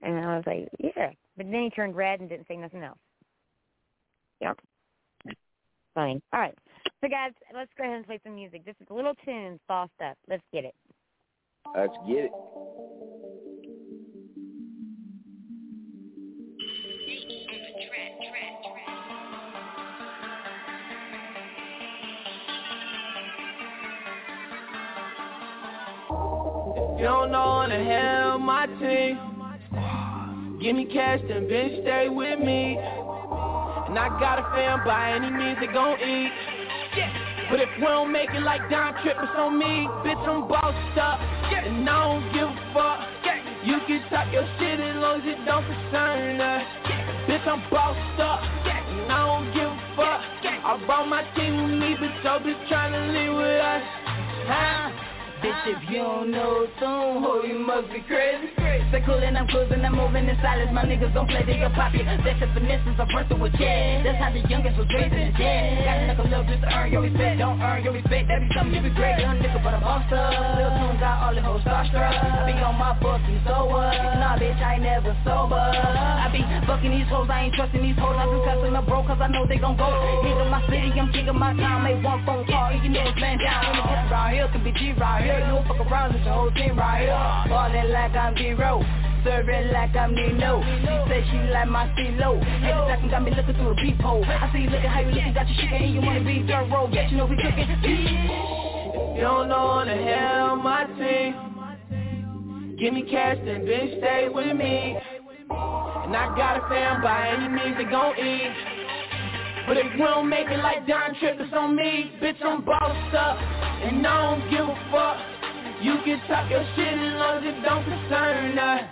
And I was like, "Yeah," but then he turned red and didn't say nothing else. Yep. Fine. All right. So guys, let's go ahead and play some music. This is Little Tunez, Bossed Up. Let's get it. Let's get it. You don't know how to hell my team. Give me cash, then bitch stay with me. And I got a fam by any means they gon' eat. But if we don't make it like Don Trip, it's on me. Bitch, I'm bossed up. And I don't give a fuck. You can talk your shit as long as it don't concern us. Bitch, I'm bossed up. And I don't give a fuck. I brought my team with me, but your bitch tryna live with us. Huh? Bitch, if you don't know soon, ho, you must be crazy. Stay cool and I'm cruising, I'm moving in silence. My niggas don't play, they gon' pop you. That's the finesse, I'm versatile with jazz. That's how the youngest was raised in the jazz. Gotta make a little just to earn your respect. Don't earn your respect, that be something you be great. Young nigga, but I'm monster. Lil' Tunez got all the hoes starstruck. I be on my fucking so what? Nah, bitch, I ain't never sober. I be fucking these hoes, I ain't trusting these hoes. I be cussing them bro, cause I know they gon' go. Hit my city, I'm taking my time. Make one phone call, you know it's man down. When the pussy right here, could be G right here. You don't fuck around, it's your whole team right here. Ballin' like I'm D-Row. Serving like I'm Nino. She say she like my C-Lo. The second got me looking through a peephole. I see you looking how you looking, got your shit and you wanna be dirt road. Bitch, you know we cooking. You don't know to hell my team. Give me cash, then bitch stay with me. And I got a fam by any means they gon' eat. But if we don't make it like Don Trip, it's on me. Bitch, I'm bossed up. And I don't give a fuck. You can talk your shit as long as it don't concern us.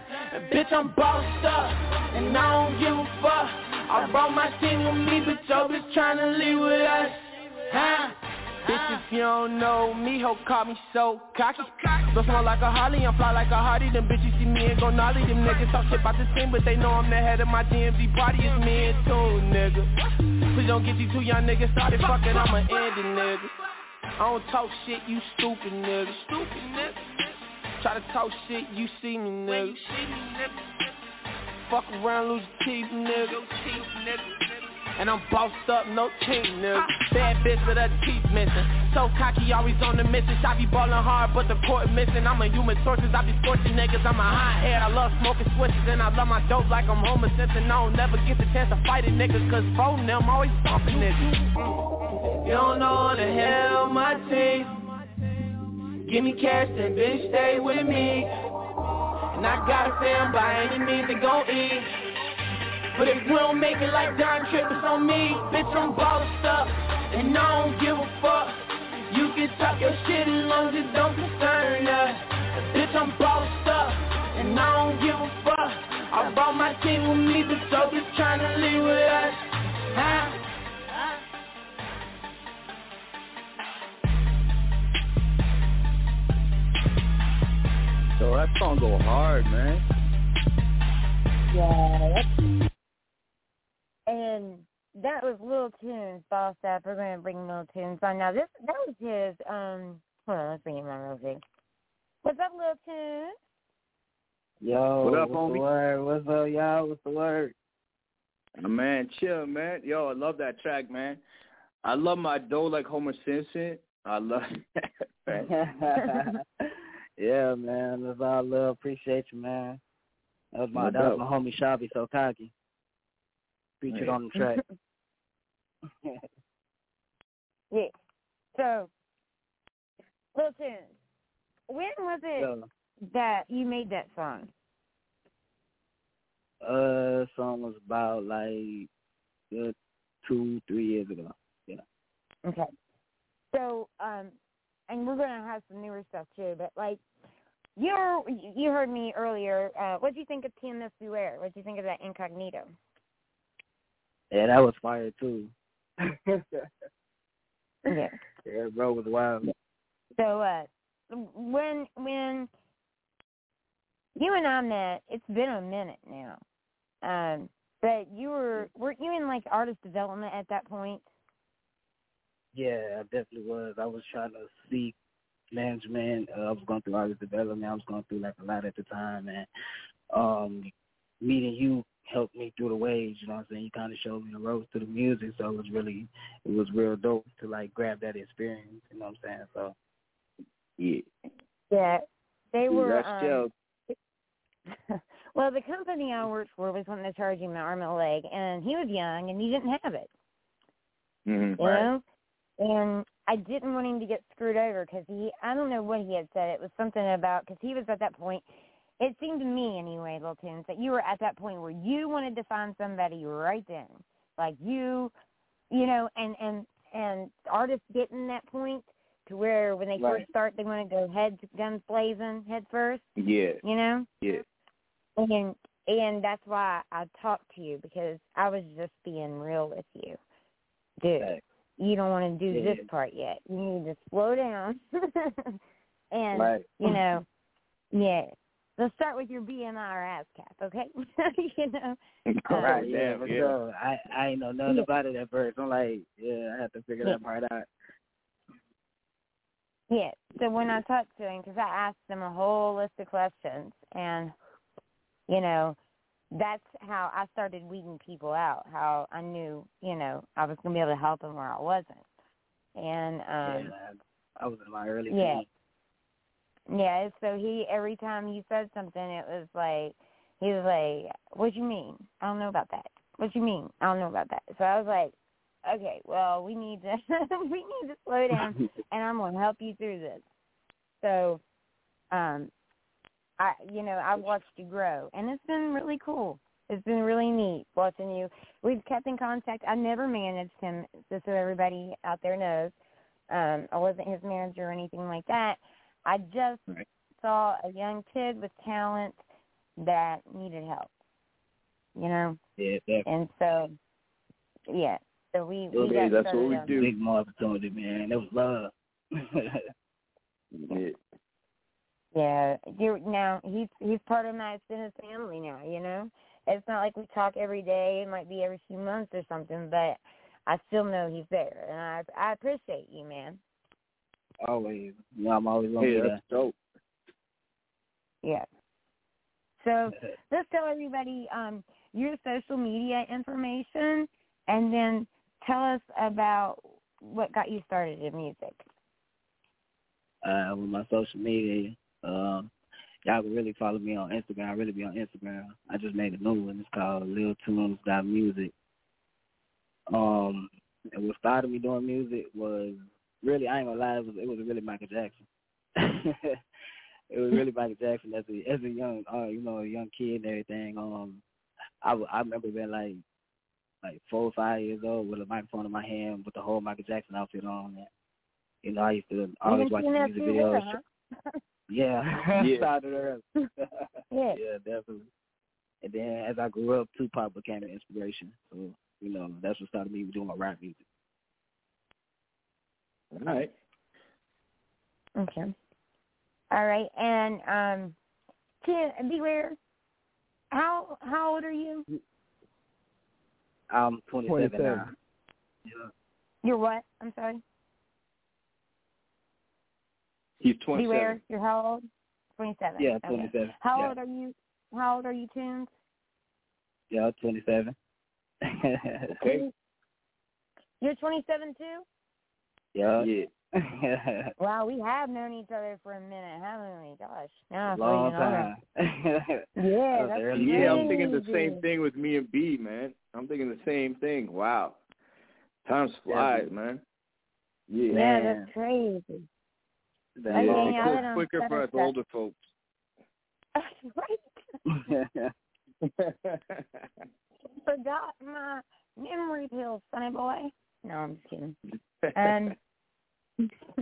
Bitch, I'm bossed up. And I don't give a fuck. I brought my team with me, but yo bitch tryna leave with us. Huh? Bitch, if you don't know me, ho, call me so cocky. But smell like a Holly, I'm fly like a Hardy. Them bitches see me and go gnarly. Them niggas talk shit about the team, but they know I'm the head of my DMV party. It's me and two, nigga. Please don't get these two young niggas started fucking, I'ma end it, nigga. I don't talk shit, you stupid nigga. Stupid nigga. Try to talk shit, you see me, nigga. Fuck around, lose your teeth, nigga. And I'm bossed up, no teeth, ah. nigga. Bad bitch with her teeth missing. So cocky, always on the mission. I be ballin' hard, but the court missing. I'm a human sources, I be scorching niggas. I'm a hot head, I love smoking switches. And I love my dope like I'm Homer Simpson. I don't never get the chance to fight a nigga, cause phone them always stomping niggas. You don't know how to hell my team. Give me cash, then bitch stay with me. And I got a fam by any means they gon' eat. But if we don't make it like Don Trip, it's on me. Bitch, I'm bossed up. And I don't give a fuck. You can talk your shit as long as it don't concern us. Bitch, I'm bossed up. And I don't give a fuck. I brought my team with me, but so just tryna leave with us. Huh? So that song go hard, man. Yeah. And that was Lil Tunez, Boss Up. We're going to bring Lil Tunez on. Now, this that was his, um, hold on, let's bring him on real quick. What's up, Lil Tunez? Yo, What up, what's homie? the word? What's up, y'all? What's the word? Uh, Man, chill, man. Yo, I love that track, man. I love my dough like Homer Simpson. I love man. yeah, man. That's all I love. Appreciate you, man. That was my No that was my homie Shabby So Cocky. Featured on the track. Yeah. So, Lil Tunez, when was it so, that you made that song? uh song was about like uh, two, three years ago. Yeah. Okay. So, um, and we're gonna have some newer stuff too, but like, you you heard me earlier. Uh, what do you think of TMS B.Ware? What do you think of that incognito? Yeah, that was fire too. Yeah. yeah, bro was wild. So uh, when when you and I met, it's been a minute now. Um, but you were weren't you in like artist development at that point? Yeah, I definitely was. I was trying to seek management. Uh, I was going through artist development. I was going through like a lot at the time, and um, meeting you helped me through the waves. You know what I'm saying? He kind of showed me the ropes to the music, so it was really, it was real dope to like grab that experience. You know what I'm saying? So Yeah. Yeah, they were. Um, well, the company I worked for was wanting to charge him an arm and a leg, and he was young and he didn't have it. Mm-hmm. You know, and I didn't want him to get screwed over because he. I don't know what he had said. It was something about because he was at that point. It seemed to me anyway, Little Tunez, that you were at that point where you wanted to find somebody right then, like you, you know, and and and artists getting that point to where when they Right. first start, they want to go head guns blazing, head first. Yeah. You know. Yeah. And and that's why I talked to you because I was just being real with you, dude. Facts. You don't want to do this part yet. You need to slow down, and Right. you know, yeah. Let's start with your BMI or ASCAP, okay? you know, Oh, right, yeah, damn, for yeah. sure. I I ain't know nothing Yeah. about it at first. I'm like, yeah, I have to figure Yeah. that part out. yeah. So when I talked to him, because I asked him a whole list of questions, and you know, that's how I started weeding people out. How I knew, you know, I was gonna be able to help them where I wasn't, and um, yeah, I was in my early yeah. teens. Yeah, so he every time you said something, it was like he was like, "What you mean? I don't know about that. What you mean? I don't know about that." So I was like, "Okay, well, we need to we need to slow down, and I'm gonna help you through this." So, um, I you know I've watched you grow, and it's been really cool. It's been really neat watching you. We've kept in contact. I never managed him, just so everybody out there knows. Um, I wasn't his manager or anything like that. I just Right. saw a young kid with talent that needed help. You know, yeah, definitely. and so yeah, so we we Okay, that's what we do. Big opportunity, man. It was love. Yeah. Yeah, you now he's he's part of my extended family now. You know, it's not like we talk every day. It might be every few months or something, but I still know he's there, and I I appreciate you, man. Always. You know, I'm always gonna Yeah, be that's dope. Yeah. So let's tell everybody um, your social media information, and then tell us about what got you started in music. uh, with my social media. Um, y'all can really follow me on Instagram. I really be on Instagram. I just made a new one. It's called Lil Tunez Got Music. Um, and what started me doing music was really I ain't gonna lie, it was it was really Michael Jackson. it was really Michael Jackson as a as a young uh you know a young kid and everything. Um, I I remember being like like four or five years old with a microphone in my hand with the whole Michael Jackson outfit on. And, you know, I used to always Even watch seen the music too, videos. huh? Yeah, Yeah. started early. Yeah. yeah, definitely. And then as I grew up, Tupac became an inspiration. So you know, that's what started me doing my rap music. All right. Okay. All right, and um, Tim, B.Ware. How how old are you? I'm 27, now. Yeah, You're what? I'm sorry. He's 27. B.Ware. You're how old? Twenty-seven. yeah, Okay. 27. How yeah. old are you? How old are you, Tunez? Yeah, 27. Okay. You're 27 too. Yeah. Yeah. Wow, we have known each other for a minute, haven't we? Gosh, now I Long time. Yeah, that's early Yeah, I'm thinking the same thing with me and B, man. I'm thinking the same thing. Wow. Time flies, man. Yeah. Yeah, Man. that's crazy. That Okay, yeah, long yeah, it I goes don't quicker for us older folks. right. Forgot my memory pills, funny boy. No, I'm just kidding. Um,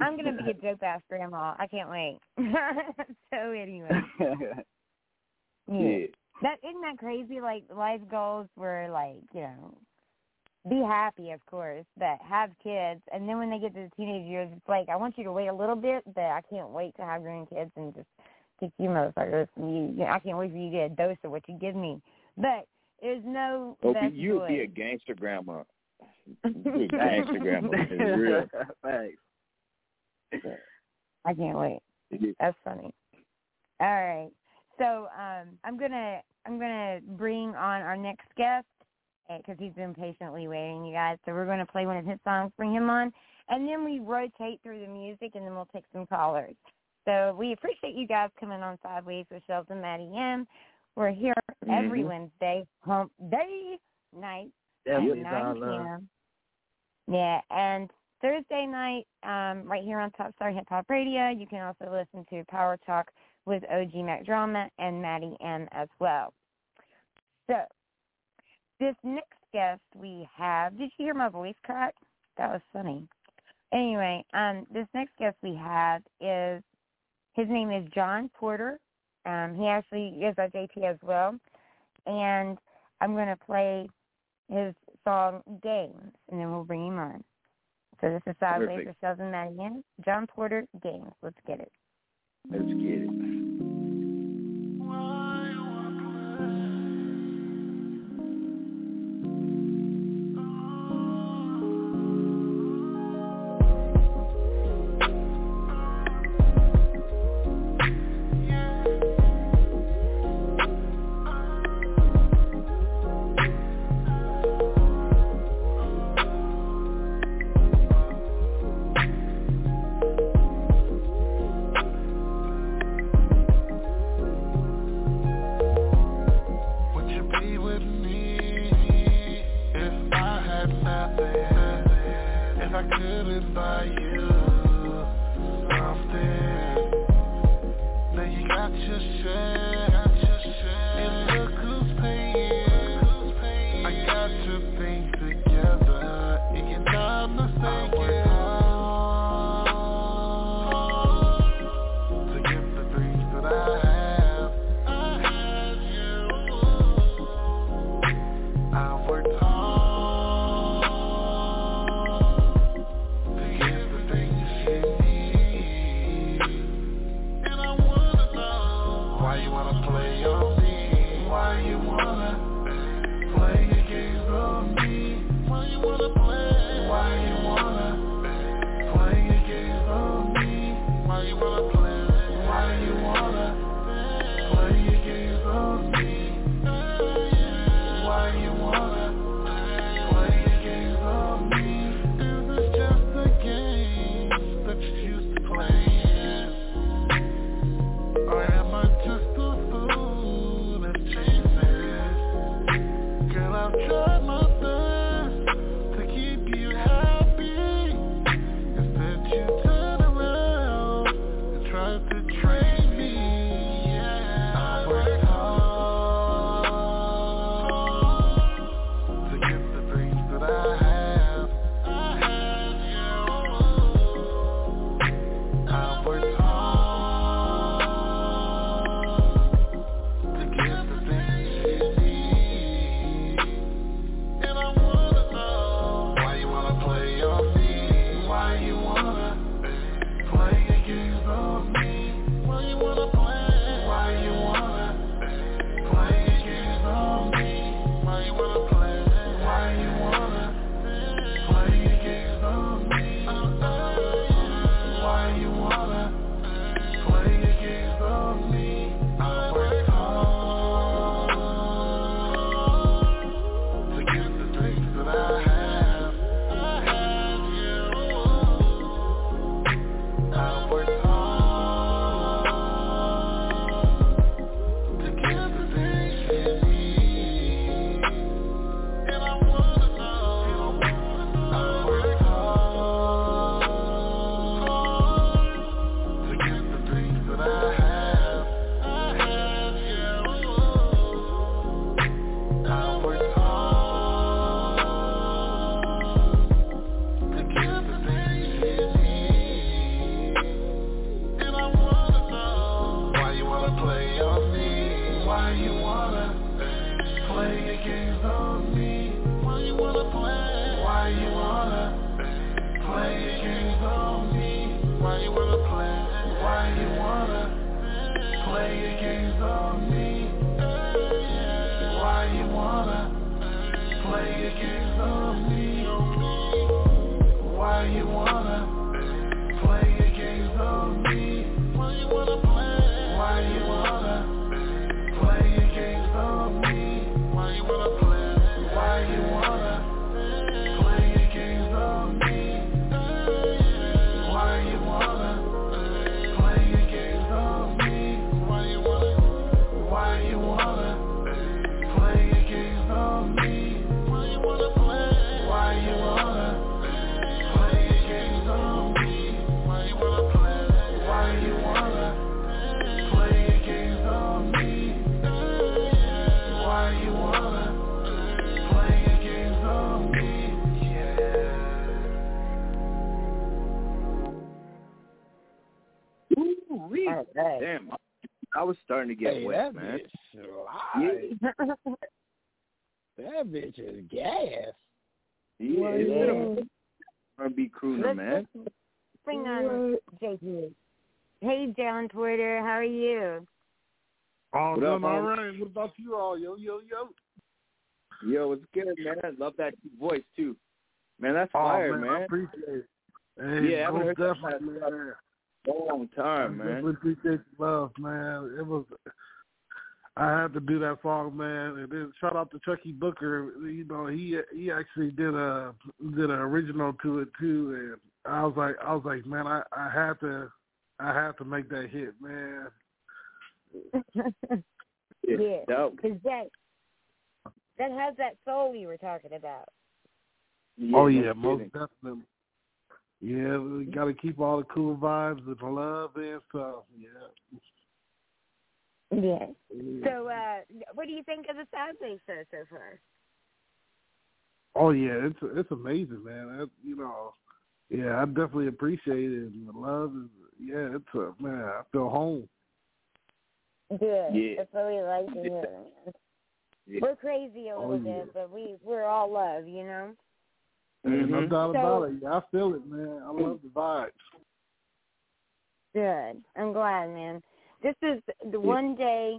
I'm gonna be a dope ass grandma. I can't wait. so anyway, Yeah. that isn't that crazy? Like life goals were like you know, be happy, of course, but have kids, and then when they get to the teenage years, it's like I want you to wait a little bit, but I can't wait to have grandkids and just kick you motherfuckers. You, you- I can't wait for you to get a dose of what you give me. But there's no Oh, best you would be a gangster grandma. You be a grandma. It's real. Thanks. I can't wait. That's funny. All right. So um, I'm gonna I'm gonna bring on our next guest because he's been patiently waiting, you guys. So we're gonna play one of his songs, bring him on, and then we rotate through the music, and then we'll take some callers. So we appreciate you guys coming on Sidewayz with Shellz and Matty M. We're here every Mhm. Wednesday, hump day night at Definitely 9 p.m. Yeah, and Thursday night, um, right here on Top Star Hip Hop Radio, you can also listen to Power Talk with OG Mack Drama and Matty M as well. So, this next guest we have, did you hear my voice crack? That was funny. Anyway, um, this next guest we have is, his name is John Porter. Um, he actually is a JT as well. And I'm going to play his song Games, and then we'll bring him on. So this is Sidewayz Perfect. for Shellz and Matty John Porter, Games. Let's get it. Let's get it. I was starting to get Hey, wet, that man. bitch live. That bitch is gas. Yeah, it's been a R&B crooner, Let's- man. Bring on JP. Hey, John Porter, how are you? All What doing up, all homie? What about you all? Yo, yo, yo. Yo, it's good, man. I love that voice too. Man, that's Oh, fire, man, I appreciate it. Hey, Yeah, I haven't most heard that definitely, last man. Long time, man. definitely appreciate the love, man. It was. I had to do that song, man, and then shout out to Chuckii Booker. You know, he he actually did a did an original to it too, and I was like, I was like, man, I I had to, I had to make that hit, man. yeah, dope. because that that has that soul we were talking about. oh no yeah, kidding. most definitely. Yeah, we got to keep all the cool vibes and the love and stuff. Yeah. Yeah. Yeah. So, uh, what do you think of the Saturday show so far? Oh yeah, it's it's amazing, man. I, you know, yeah, I definitely appreciate it. And the love is, yeah, it's a man. I feel home. Good. Yeah. That's what we like to hear. Yeah. We're crazy a Oh, little yeah. bit, but we we're all love, you know. Ain't No doubt So- about it. Yeah, I feel it, man. I love the vibes. Good. I'm glad, man. This is the one day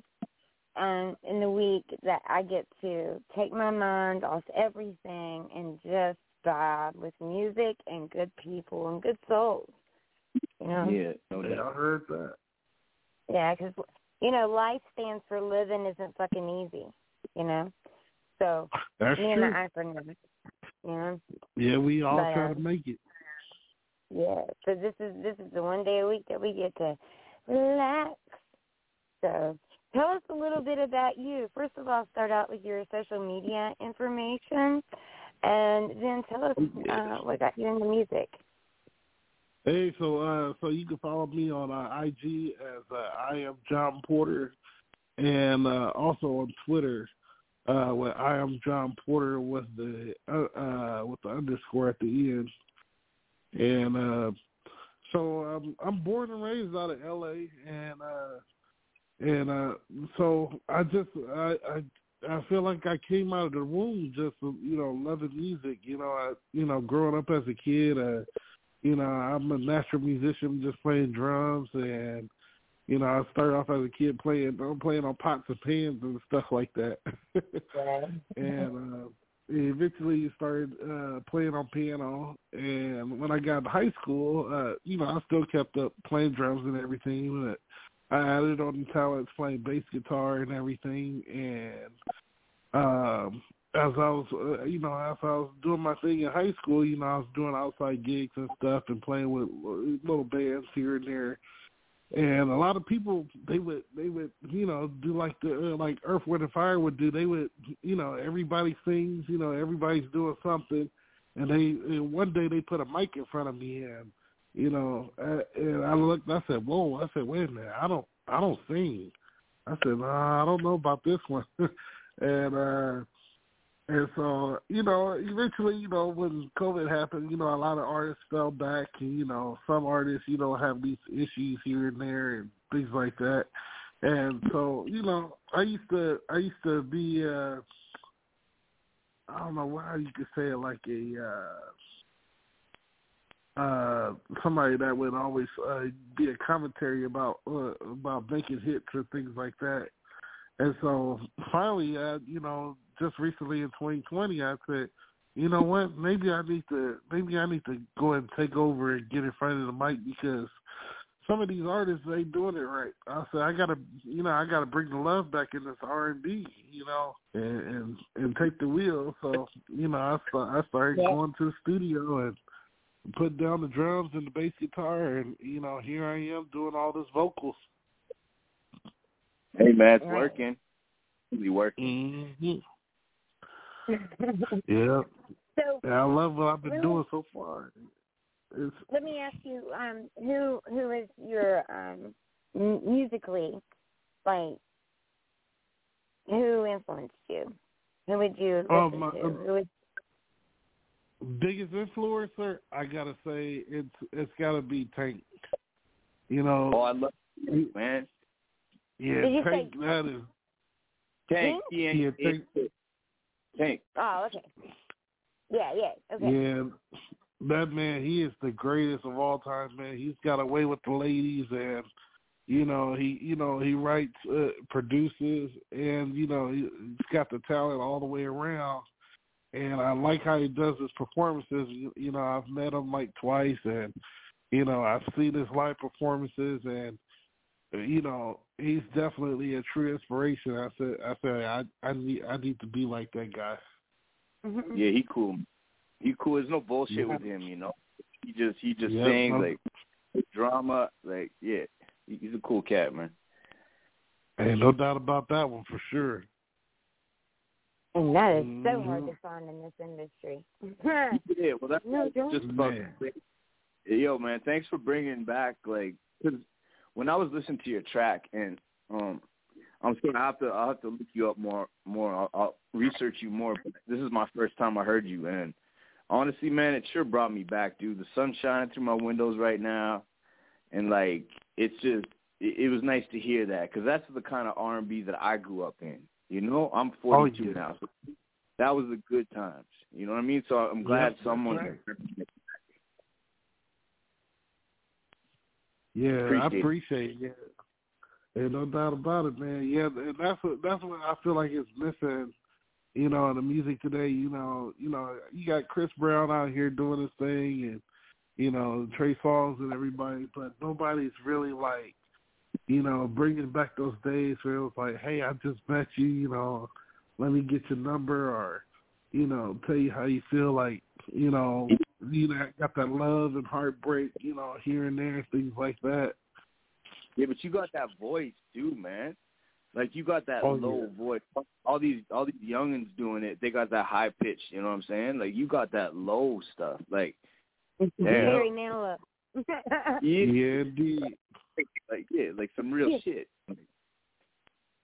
um in the week that I get to take my mind off everything and just vibe with music and good people and good souls. You know? Yeah, no Yeah, doubt. I heard that. Yeah, because you know, life stands for living isn't fucking easy. You know, so That's me and the true. acronym. You know, Yeah, we all But, try um, to make it. yeah. So this is this is the one day a week that we get to relax. So tell us a little bit about you. First of all, start out with your social media information, and then tell us uh, what got you into music. Hey, so uh, so you can follow me on uh, IG as uh, I am John Porter, and uh, also on Twitter, uh, where I am John Porter with the uh, uh, with the underscore at the end. And uh, so um, I'm born and raised out of L.A. and uh, and uh, so I just I, I I feel like I came out of the womb just you know loving music. You know, I you know growing up as a kid. Uh, you know, I'm a natural musician, just playing drums, and you know, I started off as a kid playing, I'm playing on pots and pans and stuff like that, and uh, eventually started uh, playing on piano. And when I got to high school, uh, you know, I still kept up playing drums and everything, but I added on the talents playing bass guitar and everything, and um as I was, uh, you know, as I was doing my thing in high school, you know, I was doing outside gigs and stuff and playing with little bands here and there. And a lot of people, they would, they would, you know, do like the uh, like Earth, Wind and Fire would do. They would, you know, everybody sings, you know, everybody's doing something, and they and one day they put a mic in front of me and, you know, uh, and I looked, I said, whoa, I said, wait a minute, I don't, I don't sing. I said, nah, I don't know about this one, and. uh and so, you know, eventually, you know, when COVID happened, you know, a lot of artists fell back and, you know, some artists, you know, have these issues here and there and things like that. And so, you know, I used to I used to be uh I don't know how you could say it like a uh uh somebody that would always uh be a commentary about uh, about making hits or things like that. And so finally, uh, you know, just recently in 2020, I said, you know what? Maybe I need to maybe I need to go and take over and get in front of the mic because some of these artists ain't doing it right. I said I gotta, you know, I gotta bring the love back in this R and B, you know, and, and and take the wheel. So you know, I start, I started Yeah. going to the studio and put down the drums and the bass guitar, and you know, here I am doing all this vocals. Hey man, it's Right. working. Really working. Mm-hmm. Yeah, so and I love what I've been Really? doing so far. It's let me ask you, um, who who is your um m- musically like who influenced you? Who would you listen Oh, my- to? Who would, biggest influencer. I gotta say it's it's gotta be Tank. You know, Oh, I love you, man. yeah, you Tank. say- That is Tank, he ain't, Yeah, he ain't- Tank. oh, okay. Yeah, yeah, okay. Yeah, that man, he is the greatest of all time, man. He's got away with the ladies, and you know he, you know he writes, uh, produces, and you know he, he's got the talent all the way around. And I like how he does his performances. You, you know, I've met him like twice, and you know I've seen his live performances, and you know he's definitely a true inspiration. I said, I said, I, I need, I need to be like that guy. Mhm. Yeah, he cool. He cool. There's no bullshit with him, you know. He just he just Yeah, sings no- like drama, like yeah. He's a cool cat, man. Ain't no doubt about that one for sure. And that is so hard Mhm. to find in this industry. Yeah, well that's No, just about Man. Yo, man, thanks for bringing back like cause when I was listening to your track and um I'm sorry, I have to I'll have to look you up more more. I'll, I'll research you more. But this is my first time I heard you, and honestly, man, it sure brought me back, dude. The sun shining through my windows right now, and like it's just it, it was nice to hear that because that's the kind of R and B that I grew up in. You know, I'm 42 yeah. now, so that was the good times. You know what I mean? So I'm glad that's someone. right. Yeah, I Appreciate it. appreciate it. Yeah. Ain't no doubt about it, man. Yeah, and that's what that's what I feel like is missing. You know, in the music today. You know, you know, you got Chris Brown out here doing his thing, and you know Trey Songz and everybody, but nobody's really like, you know, bringing back those days where it was like, hey, I just met you. You know, let me get your number, or you know, tell you how you feel. Like, you know, you know, got that love and heartbreak. You know, here and there, things like that. Yeah, but you got that voice too, man. Like you got that Oh, low yeah. voice. All these all these youngins doing it, they got that high pitch. You know what I'm saying? Like you got that low stuff. Like yeah, Very yeah, Yeah, indeed. like yeah, like some real Yeah. shit.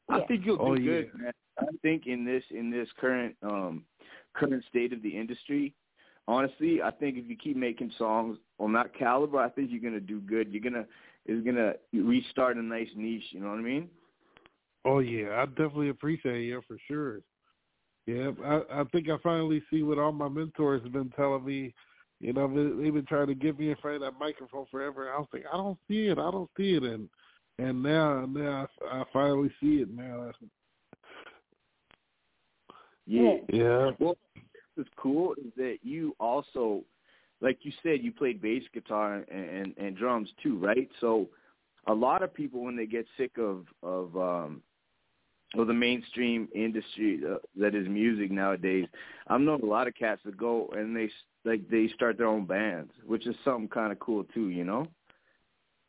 I Yeah. think you'll do Oh, good, yeah. man. I think in this in this current um current state of the industry, honestly, I think if you keep making songs on that caliber, I think you're gonna do good. You're gonna it's gonna restart a nice niche. You know what I mean? Oh yeah, I definitely appreciate it for sure. Yeah, I I think I finally see what all my mentors have been telling me. You know, they- they've been trying to get me in front of that microphone forever. I was like, I don't see it, I don't see it, and and now now I, I finally see it now. Yeah. Yeah. Well, what's cool is that you also, like you said, you played bass guitar and, and, and drums too, right? So a lot of people, when they get sick of of um, of the mainstream industry uh, that is music nowadays, I've known a lot of cats that go and they s- like they start their own bands, which is something kind of cool too, you know?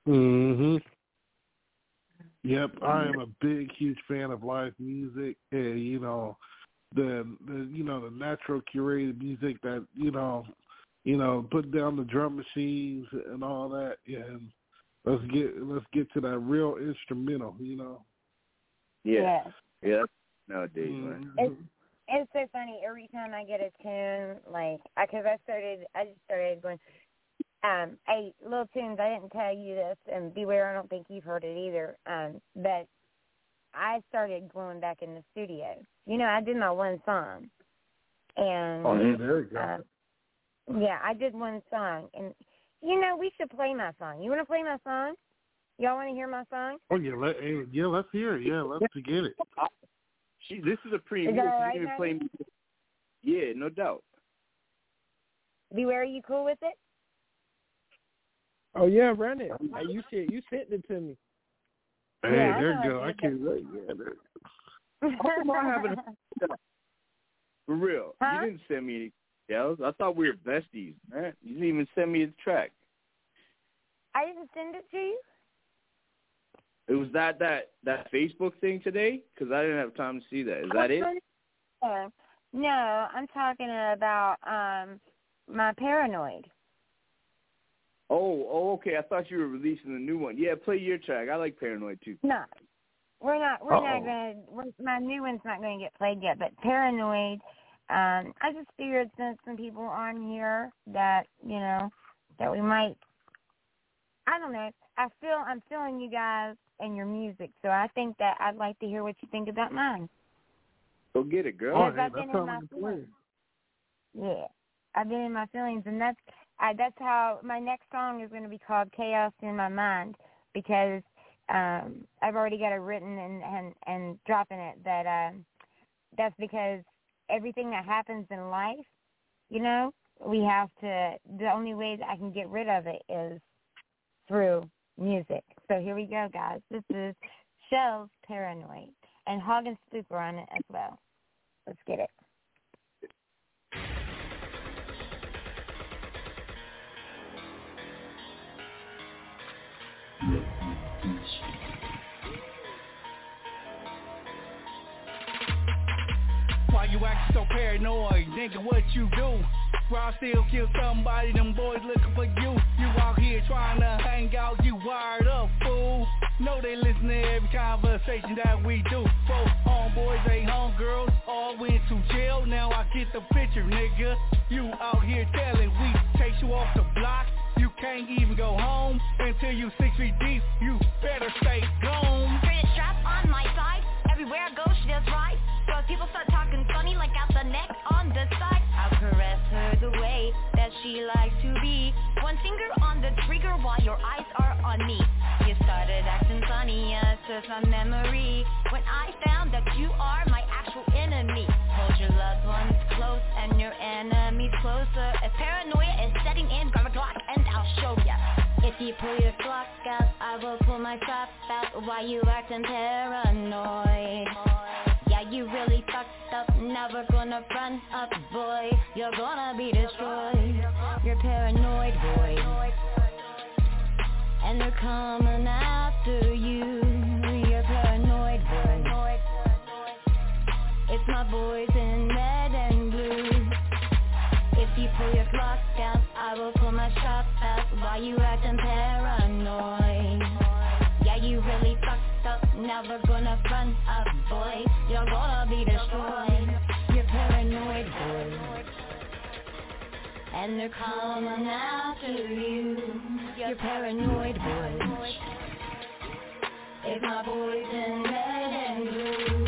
Mhm. Yep, I am a big, huge fan of live music, and you know, the the you know the natural curated music that you know, you know, put down the drum machines and all that, and let's get let's get to that real instrumental, you know. Yeah, Yes. yeah. That's nowadays, man. It's it's so funny every time I get a tune like because I started I just started going um hey Lil Tunez I didn't tell you this and B.Ware I don't think you've heard it either um but I started going back in the studio you know I did my one song and Oh, yeah, there you go. um, yeah I did one song and You know, we should play my song. You want to play my song? Y'all want to hear my song? Oh yeah, let, yeah, let's hear it. Yeah, let's get it. She, this is a premiere. Is that all She's right, gonna play me. Yeah, no doubt. B.Ware, are you cool with it? Oh yeah, run it. You shit, you sent it to me. Hey, Yeah, I there know you go. I can't wait. Yeah, there. How come I haven't? For real, Huh? you didn't send me any details. I thought we were besties, man. You didn't even send me the track. I didn't send it to you. It was that that that Facebook thing today because I didn't have time to see that. Is that it? No, I'm talking about um my paranoid. Oh, oh, okay. I thought you were releasing the new one. Yeah, play your track. I like Paranoid too. No, we're not. We're Uh-oh. not gonna. We're, my new one's not gonna get played yet. But paranoid. Um, I just figured since some people on here that you know that we might. I don't know. I feel I'm feeling you guys and your music, so I think that I'd like to hear what you think about mine. Go get it, girl. Oh, Because hey, I've been in my feelings. Yeah, I've been in my feelings, and that's I, that's how my next song is going to be called "Chaos in My Mind" because um, I've already got it written and and and dropping it. That um, that's because everything that happens in life, you know, we have to. The only way that I can get rid of it is through music. So here we go, guys. This is Shellz's "Paranoid" and Hog and Spook are on it as well. Let's get it. You acting so paranoid? Nigga, what you do? I still kill somebody, them boys looking for you. You out here trying to hang out, you wired up, fool. Know they listen to every conversation that we do. Four homeboys, they homegirls, all went to jail. Now I get the picture, nigga. You out here telling we chase you off the block. You can't even go home until you six feet deep. You better stay gone. Pretty strap on my side. Everywhere I go, she does right. If people start talking funny, like out the neck on the side, I'll caress her the way that she likes to be. One finger on the trigger while your eyes are on me. You started acting funny, yes, to some memory. When I found that you are my actual enemy. Hold your loved ones close and your enemies closer. If paranoia is setting in, grab a Glock and I'll show ya. If you pull your Glock out, I will pull my strap out. Why you acting paranoid? You really fucked up. Never gonna run up, boy. You're gonna be destroyed. You're paranoid, boy. And they're coming after you. You're paranoid, boy. It's my boys in red and blue. If you pull your Glock out, I will pull my strap out. Why you acting paranoid? Never gonna run up, boy. You're gonna be destroyed. You're paranoid, boy. And they're coming after you. You're paranoid, boy. If my boys in red and blue.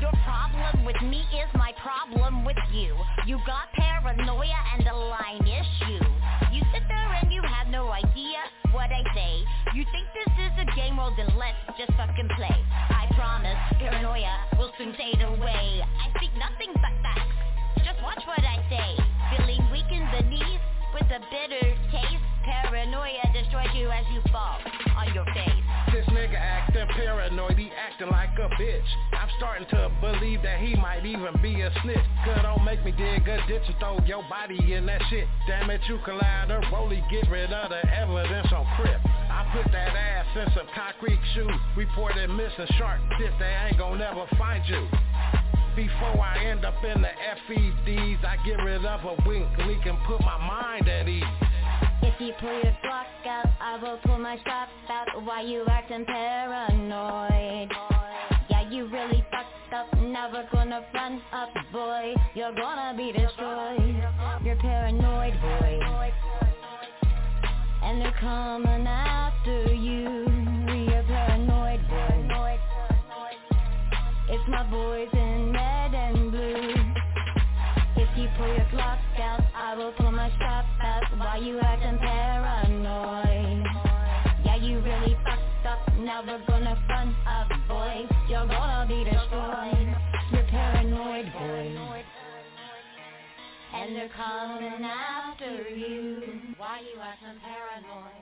Your problem with me is my problem with you. You got paranoia and a line issue. You sit there and you have no idea what I say. You think this is a game, well then let's just fucking play. I promise, paranoia will soon fade away. I speak nothing but facts. Just watch what I say. Feeling weak in the knees with a bitter taste. Paranoia destroys you as you fall on your face. Acting paranoid, he acting like a bitch. I'm starting to believe that he might even be a snitch. Cause don't make me dig a ditch and throw your body in that shit. Damn it, you to get rid of the evidence on Crip. I put that ass in some concrete shoes. Reported missing shark shit, they ain't gon' never find you. Before I end up in the FEDs, I get rid of a wink leak and put my mind at ease. If you pull your Glock out, I will pull my strap out. Why you acting paranoid? Yeah, you really fucked up. Never gonna run up, boy. You're gonna be destroyed. You're paranoid, boy. And they're coming after you. You're paranoid, boy. It's my boys in will pull my out. Why Why you acting paranoid? Yeah, you really fucked up. Never gonna front up, boy. You're gonna be destroyed. You're paranoid, boy. And they're coming after you. Why you acting paranoid?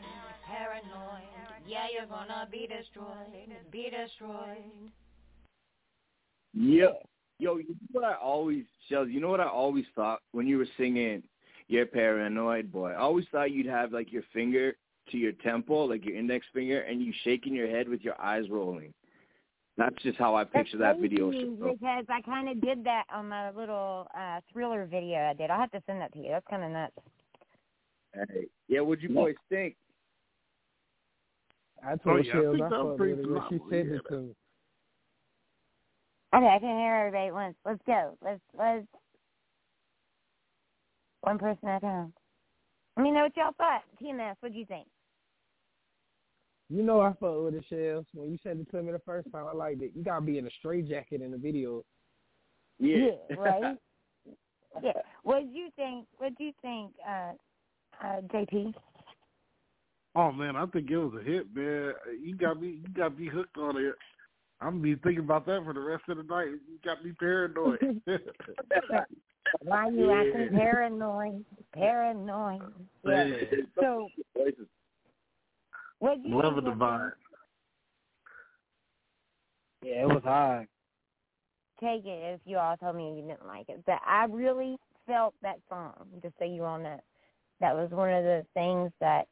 Paranoid. Yeah, you're gonna be destroyed. Be destroyed. Yep. Yo, you know what I always, Shellz, you know what I always thought when you were singing You're Paranoid Boy? I always thought you'd have like your finger to your temple, like your index finger, and you shaking your head with your eyes rolling. That's just how I picture that video. because I kind of did that on my little uh thriller video I did. I'll have to send that to you. That's kind of nuts. Hey. Yeah, what'd you boys think? I Oh, told yeah, I Shellz think I that was fucked pretty with it when she phenomenal, said yeah. it to me. Okay, I can hear everybody at once. Let's go. Let's let's one person at a time. Let me know what y'all thought. TMS, what do you think? You know I fuck with the Shellz. When you said it to me the first time, I liked it. You gotta be in a straight jacket in the video. Yeah. right. yeah. What do you think? What do you think, uh, uh, JP? Oh man, I think it was a hit, man. You got me, you got me hooked on it. I'm gonna be thinking about that for the rest of the night. You got me paranoid. Why you Yeah. acting paranoid? Paranoid. Yeah. So, what you Love of the vibe. Yeah, it was hard. Take it if you all told me you didn't like it, but I really felt that song. Just so you all know, that was one of the things that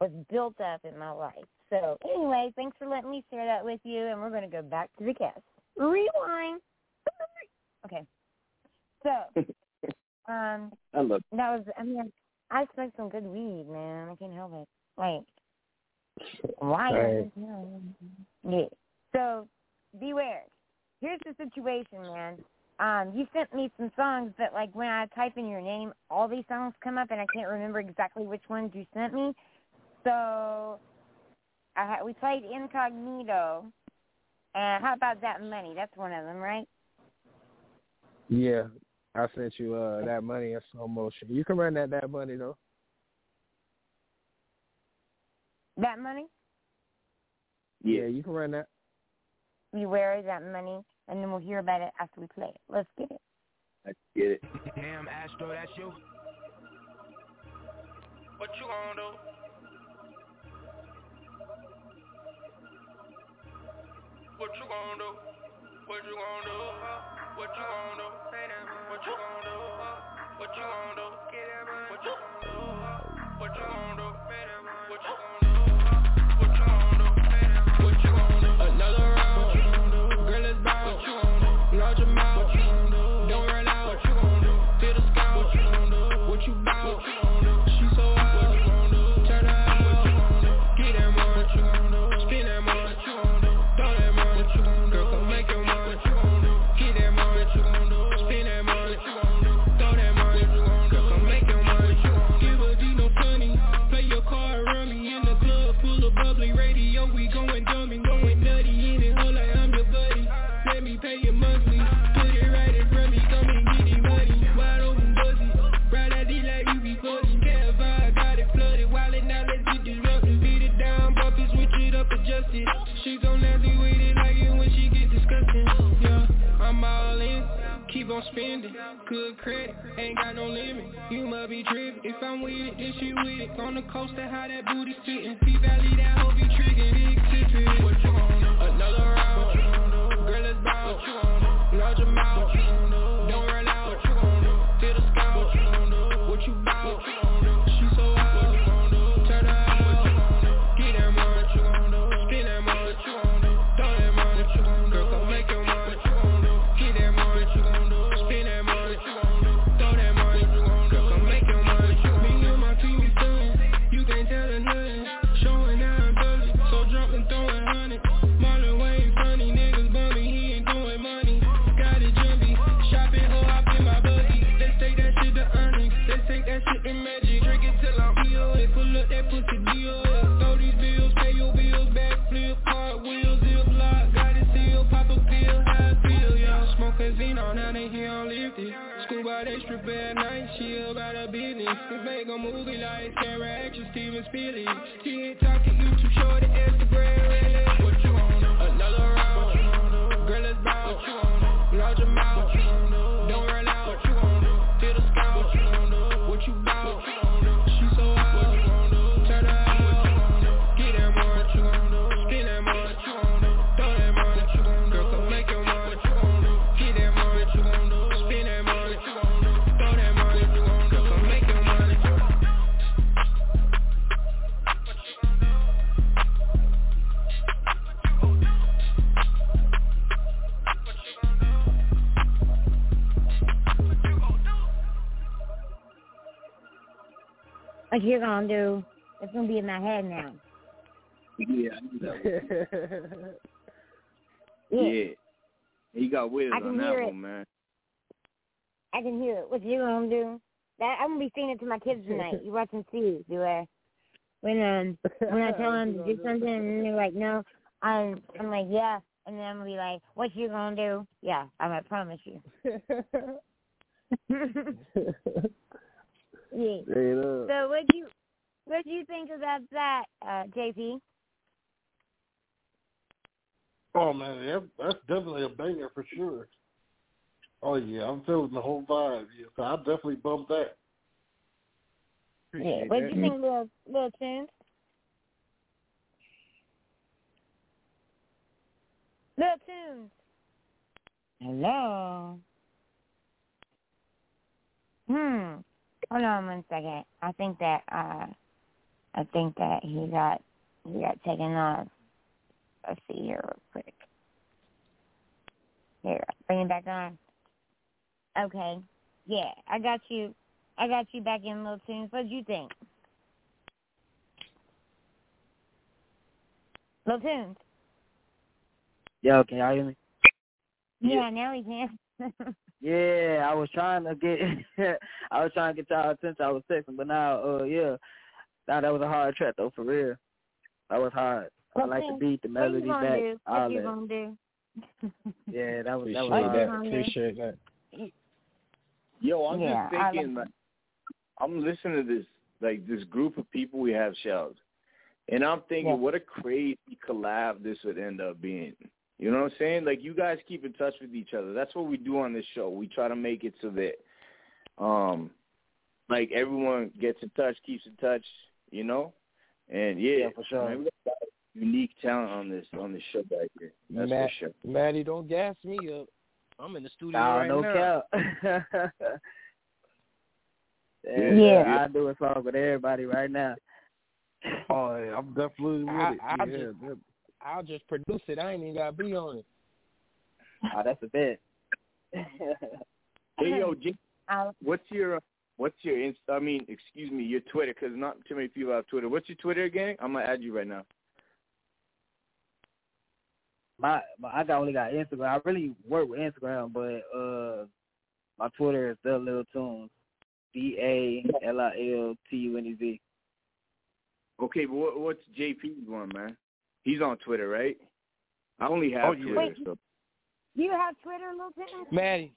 was built up in my life. So, anyway, thanks for letting me share that with you, and we're going to go back to the cast. Rewind. Okay. So, um, I love that was. I mean, I smoked some good weed, man. I can't help it. Like, why? Right. Yeah. So, B.Ware. Here's the situation, man. Um, you sent me some songs, but like when I type in your name, all these songs come up, and I can't remember exactly which ones you sent me. So, I ha- we played Incognito. And how about that money? That's one of them, right? Yeah. I sent you uh that money in slow motion. You can run that that money though. That money. Yeah. you can run that. B.Ware that money, and then we'll hear about it after we play it. Let's get it. I get it. Damn, Astro, that's you. What you gonna do? What you gonna do? What you gonna do? What you gonna do? What you gonna do? What you gonna do? What you gonna do? What you gonna do? What you gonna do? Spending, good credit, ain't got no limit. You must be trippin'. If I'm with it, then she with it. On the coast, that how that booty fittin'. P Valley, that hoe be trickin'. Big tippin'. What you do? Another round. What you do? Girl, gon' do? Large amount. Strip at night. She about her business. We make a movie like camera action Steven Spielberg. TikTok and YouTube short What you gonna do? It's gonna be in my head now. Yeah, Yeah. yeah. He got with us on that one, man. I can hear it. What you gonna do? That I'm gonna be singing it to my kids tonight. You watching see, do I? When um when I tell them to do something and they're like, no, I'm I'm like, yeah, and then I'm gonna be like, what you gonna do? Yeah, I'm gonna promise you. yeah. Straight up. So what do you what do you think about that, uh, JP? Oh man, that, that's definitely a banger for sure. Oh yeah, I'm feeling the whole vibe. Yeah, so I definitely bumped that. Yeah. What do you think, little Lil Tunez? Lil Tunez. Hello. Hmm. Hold on one second. I think that uh, I think that he got he got taken off. Let's see here real quick. Here, bring it back on. Okay. Yeah, I got you. I got you back in Lil Tunez. What did you think? Lil Tunez. Yeah. Okay. y'all hear me? Yeah, now we can. Yeah, I was trying to get I was trying to get y'all attention. I was texting, but now, uh, yeah, now that was a hard track though, for real. That was hard. I like the beat, the melody, gonna back, do? all What you that. gonna do? Yeah, that was that was hard. that. Appreciate that. Yo, I'm Yeah, just thinking, like, I'm listening to this, like, this group of people we have Shellz, and I'm thinking, Yeah. what a crazy collab this would end up being. You know what I'm saying? Like, you guys keep in touch with each other. That's what we do on this show. We try to make it so that, um, like everyone gets in touch, keeps in touch. You know, and yeah, Yeah, for sure. man, we got unique talent on this on this show right here. That's Matt, for sure. Matty, don't gas me up. I'm in the studio Nah, right no now. cap. Yeah. I do a song with everybody right now. Oh, yeah, I'm definitely with I- it. I yeah, just- that- I'll just produce it. I ain't even gotta be on it. Oh, that's a bet. Hey, yo, Jim, I'll, what's your what's your inst- I mean, excuse me, your Twitter? Because not too many people have Twitter. What's your Twitter again? I'm gonna add you right now. my, my I got only got Instagram. I really work with Instagram, but uh, my Twitter is the Lil Tunez. D A L I L T U N E Z. Okay, but what, what's JP's one, man? He's on Twitter, right? I only have Oh. Twitter. Wait. So. do you have Twitter, Lil Tunez? Matty,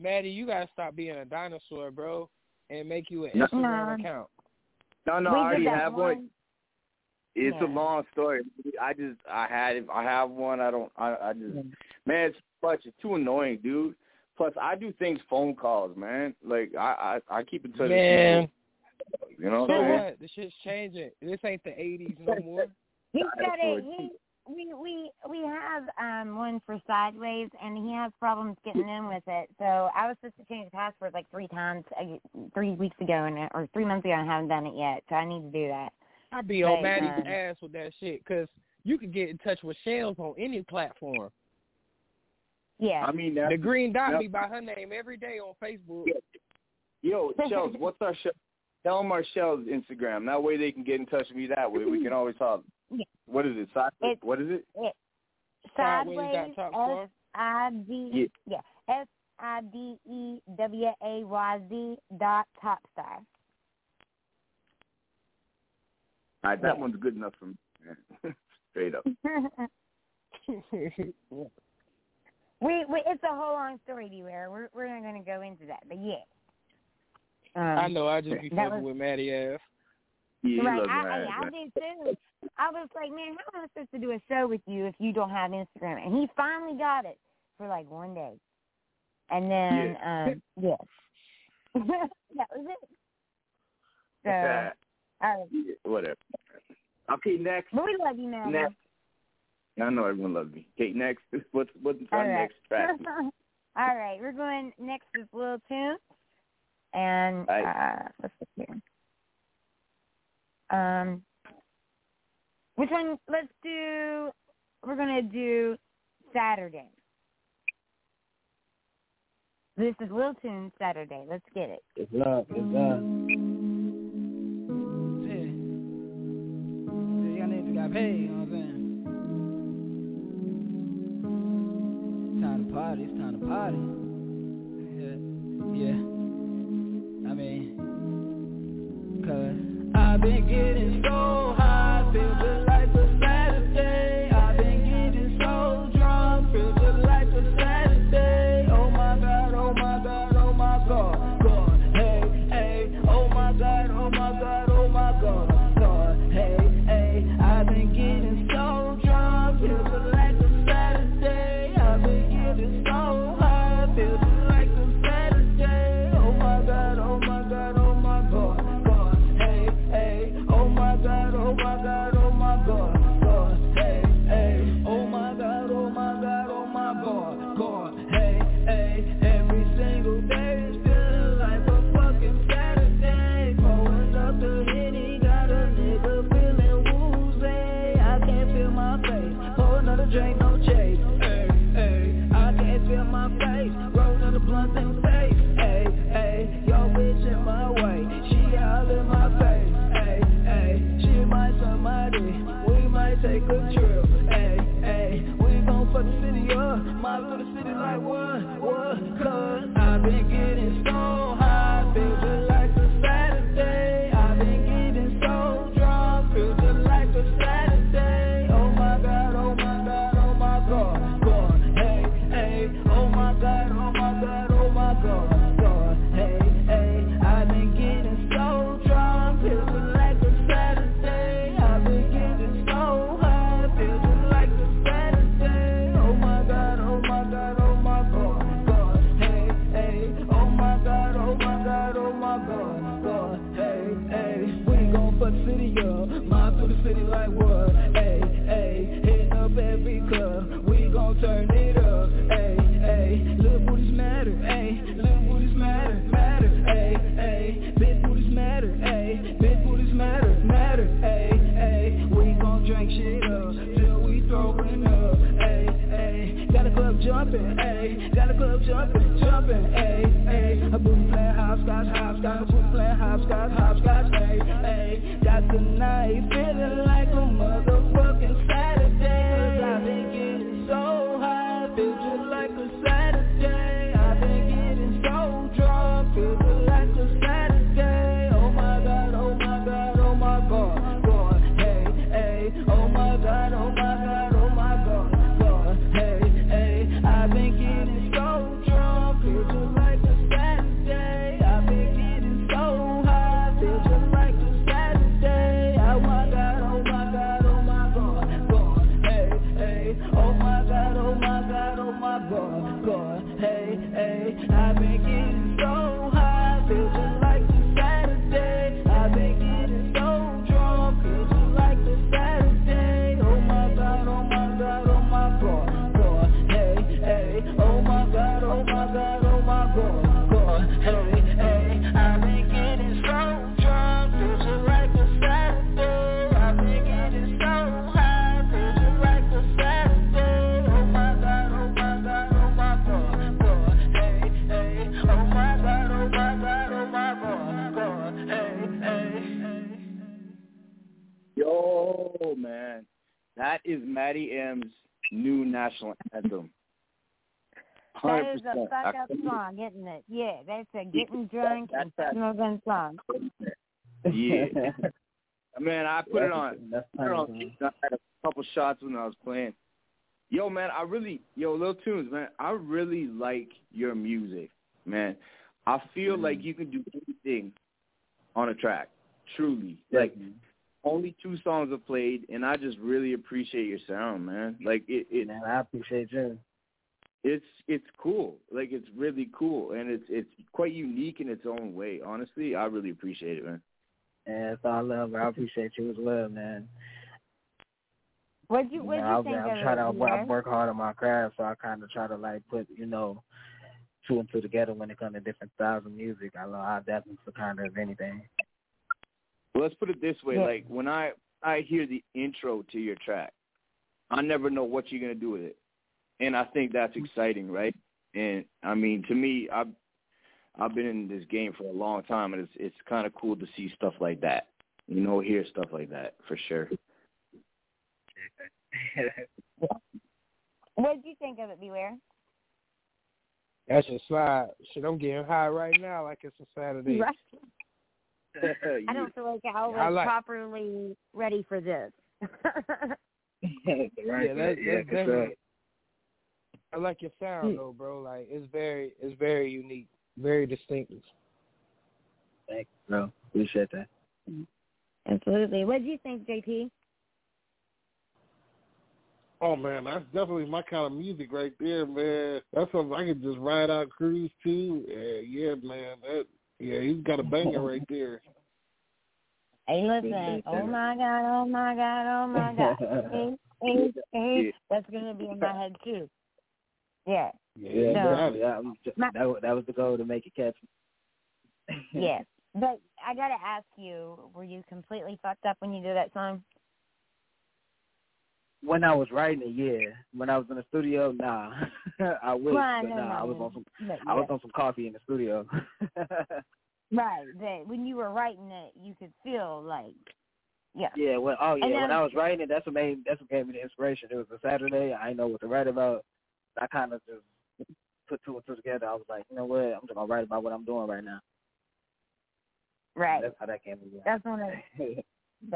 Matty, you gotta stop being a dinosaur, bro, and make you an No. Instagram account. No, no, we I already have one. one. It's a long story. I just I had. I have one. I don't. I I just man, it's much. It's too annoying, dude. Plus, I do things phone calls, man. Like I I, I keep in touch. Man, with people. You know what so I'm saying? what? The shit's changing. This ain't the '80s no more. He's That's got a he. We we we have um one for Sidewayz, and he has problems getting in with it. So I was supposed to change the password like three times, uh, three weeks ago, and or three months ago, and I haven't done it yet. So I need to do that. I'd be on But, Matty's uh, ass with that shit because you can get in touch with Shellz on any platform. Yeah. I mean, that's, The green dot Yep. be by her name every day on Facebook. yo, Shellz, what's our show? Tell them our Shellz Instagram. That way they can get in touch with me. That way we can always talk. What is it? Sidewayz. what is it? it Sidewayz. S I D. Yeah. S I D E W A Y Z dot top star. All right, that yeah. one's good enough for me. Straight up. we, we it's a whole long story, B.Ware. We're we're not going to go into that, but yeah. Um, I know. I just be fucking with Matty ass. Yeah, right. I, I, I did too. I was like, man, how am I supposed to do a show with you if you don't have Instagram? And he finally got it for like one day. And then, yeah. um, yes. that was it. So, all right, yeah, whatever. Okay, next. But we love you now. Next. I know everyone loves me. Okay, next. What's, what's our right. next track? All right, we're going next with Lil Tunez. And right. uh, let's see here. Um, which one? Let's do. We're gonna do Saturday. This is Wilton Saturday. Let's get it. It's love. It's love. Mm-hmm. Yeah. you know what I'm saying? Time to party. It's time to party. Yeah. Yeah. I mean, cause. I've been getting so high. is a fuck up song, isn't it? Yeah, that's a getting drunk and smoking song. Yeah. man, I put it on. I put it on. I had a couple shots when I was playing. Yo, man, I really, yo, Lil Tunez, man, I really like your music, man. I feel mm-hmm. like mm. you can do anything on a track, truly. Like, only two songs have played, and I just really appreciate your sound, man. Like, it, it man, I appreciate you it's it's cool. Like it's really cool, and it's it's quite unique in its own way. Honestly, I really appreciate it, man. And it's all I love. bro. I appreciate you as well, man. What'd you You What'd know, you I, think I'm of trying it? to work, I Pierre? work hard on my craft, so I kind of try to like put you know two and two together when it comes to different styles of music. I love I definitely for kind of anything. Well, let's put it this way: Yeah. like when I I hear the intro to your track, I never know what you're gonna do with it, and I think that's exciting, right? And I mean, to me, I've I've been in this game for a long time, and it's it's kind of cool to see stuff like that. You know, hear stuff like that for sure. What'd you think of it, B.Ware? That's a slide. Shit, I'm getting high right now like it's a Saturday. Right. I don't feel like I was I like- properly ready for this. right. Yeah, that's, yeah, that's for sure. definitely. I like your sound hmm. though, bro. Like it's very, it's very unique, very distinctive. Thank you, bro. Appreciate that. Mm-hmm. Absolutely. What do you think, JP? Oh man, that's definitely my kind of music right there, man. That's something I could just ride out, cruise to. Yeah, yeah, man. That yeah, he's got a banger right there. Hey, listen. Oh my God! Oh my God! Oh my God! hey, hey, hey. That's gonna be in my head too. Yeah. Yeah, So- definitely. Yeah, I'm just- that that was the goal to make it catch. Yeah. But I gotta ask you, were you completely fucked up when you did that song? When I was writing it, yeah. When I was in the studio, nah. I wish, Well, but no, nah. no, I was on some. But I was on some coffee in the studio. Right. That when you were writing it, you could feel like, yeah. Yeah, well, oh yeah, when I was writing it, that's what made that's what gave me the inspiration. It was a Saturday. I didn't know what to write about. I kind of just put two and two together. I was like, you know what, I'm just gonna write about what I'm doing right now. Right. That's how that came together. That's one of th-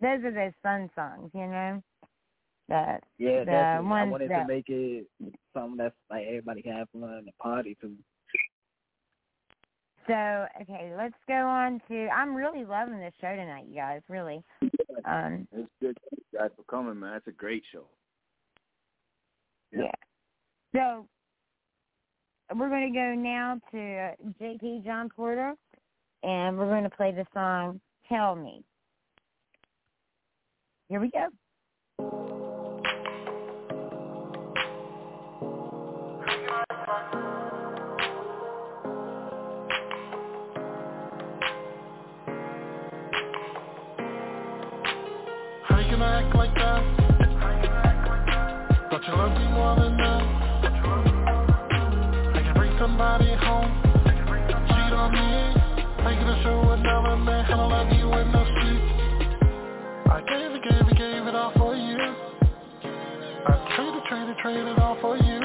those are those fun songs, you know. That yeah, the definitely. I wanted that to make it something that's like everybody can have fun and a party to. So okay, let's go on to. I'm really loving this show tonight, you guys. Really. Um. It's good. Thank you guys for coming, man. It's a great show. So we're going to go now to JP John Porter, and we're going to play the song "Tell Me." Here we go. Act like that? More than that? Traded, traded all for you.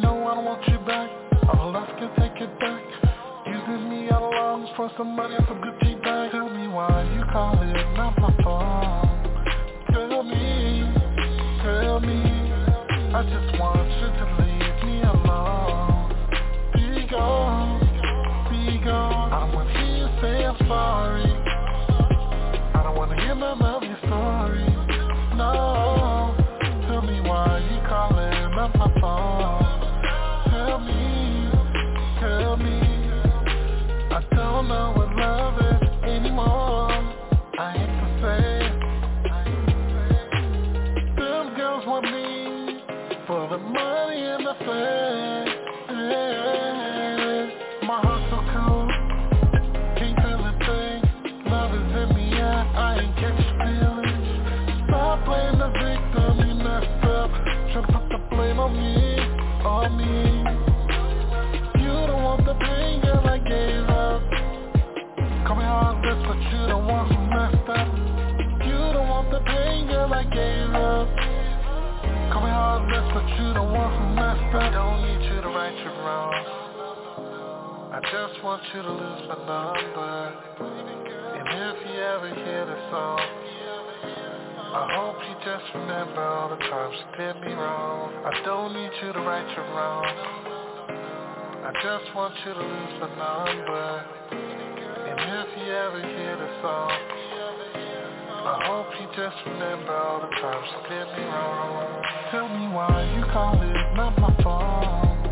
No, I don't want you back. All of us can take it back. Using me all along for some money and some good tea bag. Tell me why you calling not my phone. Tell me, tell me. I just want you to leave me alone. Be gone, just want you to lose my number. And if you ever hear the song, I hope you just remember all the times you did me wrong. I don't need you to right your wrongs. I just want you to lose my number. And if you ever hear the song, I hope you just remember all the times you did me wrong. Tell me why you call it not my phone.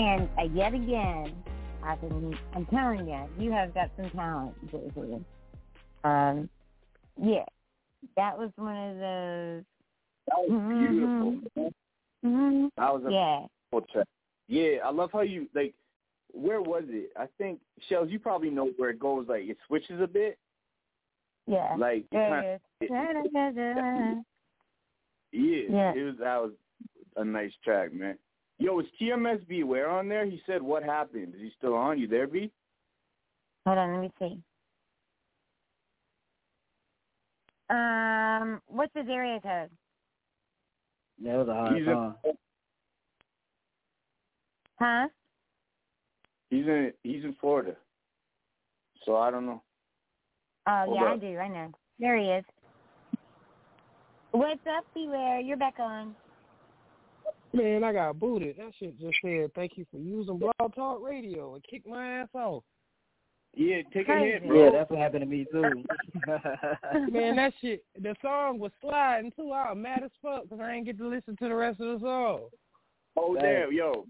And uh, yet again, I can, I'm telling you, you have got some talent, Jay-Z. Um, yeah, that was one of those. That was beautiful. hmm That was a Yeah. beautiful track. Yeah, I love how you like. Where was it? I think Shellz. You probably know where it goes. Like it switches a bit. Yeah. Like kinda- Yeah, Yeah. it was that was a nice track, man. Yo, is TMS B.Ware on there? He said, "What happened? Is he still on? You there, B?" Hold on, let me see. Um, what's his area code? That was a hard He's in, song. Huh? he's in he's in Florida, so I don't know. Oh Hold yeah, I do. I know. There he is. What's up, B.Ware? You're back on. Man, I got booted. That shit just said thank you for using Blog Talk Radio and kicked my ass off. Yeah, take a hit, bro. Yeah, that's what happened to me too. Man, that shit, the song was sliding too. I was mad as fuck because I ain't get to listen to the rest of the song. Oh Dang. damn, yo,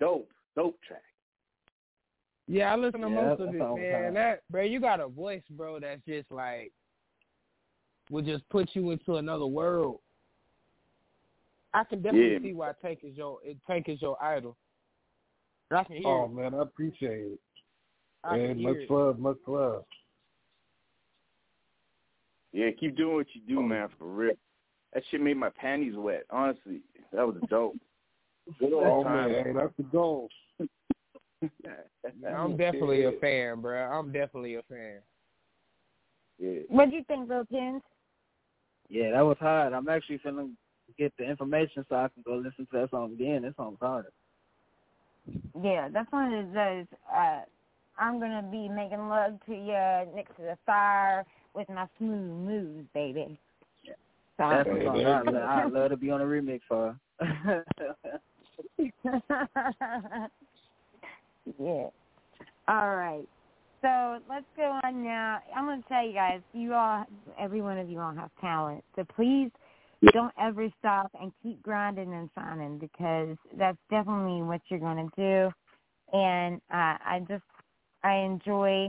dope, dope track. Yeah, I listen to Yeah, most of it, man. hard. That, bro, you got a voice, bro, that's just like, would just put you into another world. I can definitely Yeah. see why Tank is your Tank is your idol. I can hear Oh it. man, I appreciate it. I can And much it. love, much love. Yeah, keep doing what you do, oh. man, for real. That shit made my panties wet. Honestly, that was dope. Good Oh old man, time. hey, that's the goal. I'm definitely a fan, bro. I'm definitely a fan. Yeah. What'd you think, Lil Pins? yeah, that was hot. I'm actually finna get the information so I can go listen to that song again. That song's hard. Yeah, that's one of those. Uh, I'm gonna be making love to you next to the fire with my smooth moves, baby. Yeah. So, That's song I, you I love to be on a remix for. yeah. All right. So let's go on now. I'm going to tell you guys, you all, every one of you all have talent. So please don't ever stop and keep grinding and shining because that's definitely what you're going to do. And uh, I just, I enjoy,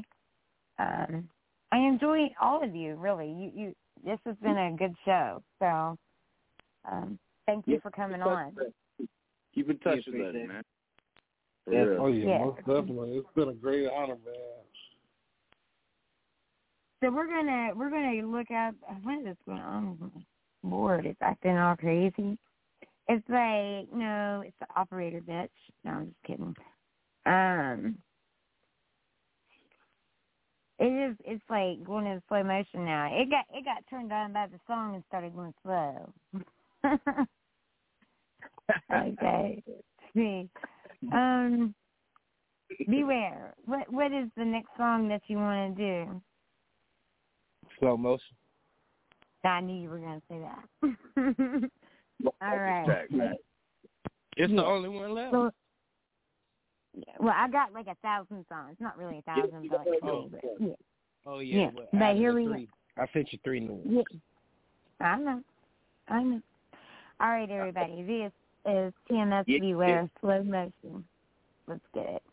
um, I enjoy all of you. Really, you, you. This has been a good show. So, um, thank you Yeah, for coming keep in touch on. Keep in touch Yeah, with us, man. Yeah. Oh yeah, Yeah. most definitely. It's been a great honor, man. So we're gonna we're gonna look up what is going on board? It's acting all crazy. It's like no, it's the operator bitch. No, I'm just kidding. Um it is it's like going in slow motion now. It got it got turned on by the song and started going slow. okay. See. Um B.Ware. What what is the next song that you wanna do? Slow motion. I knew you were going to say that. All right. Track, man. It's the only one left. So, well, I got like a thousand songs. Not really a thousand, but like Oh. three. But yeah, Oh yeah, Yeah, but, but here we- three, I sent you three new ones. yeah. I know. I know. All right, everybody. This is TMS Yeah. B.Ware Slow Motion. Let's get it.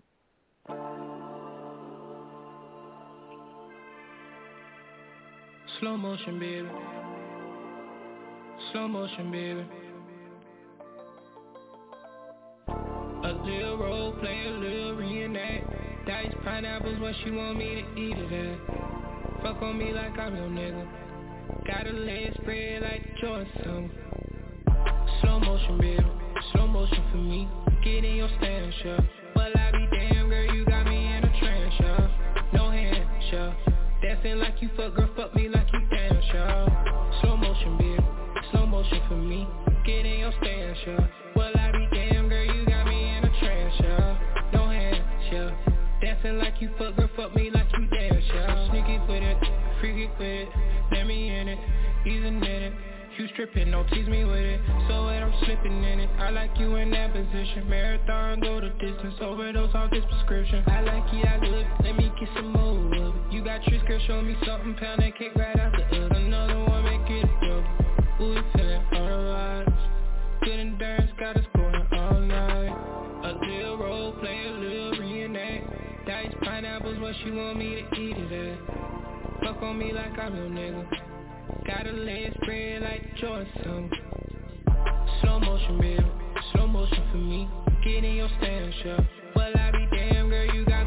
Slow motion, baby. Slow motion, baby. A little role play, a little reenact. Dice pineapples, what she want me to eat it at. Fuck on me like I'm your nigga. Got a leg spread like Jordan song. Slow motion, baby. slow motion for me. Get in your stance, yeah. Well, I be Dancing like you fuck, girl, fuck me like you dance, yeah. Slow motion, baby, slow motion for me. Get in your stance, yeah. Well, I be damn, girl, you got me in a trance, yeah. No hands, yeah. Dancing like you fuck, girl, fuck me like you dance, yeah. Sneaky with it, freaky with it, let me in it, easing in it. You stripping, don't tease me with it So what I'm slipping in it I like you in that position Marathon, go the distance Overdose off this prescription I like it, I look Let me get some more of it You girl, show me something Pound that cake right out the oven. Another one, make it a double Ooh, you feeling vibes Good endurance, got us going all night. A little role play, a little reenact. Diced pineapples, what she want me to eat it at Fuck on me like I'm your nigga. Got a leg spread like Jordan Slow motion, baby, slow motion for me. Get in your stance, yeah Well, I be damn, girl, you got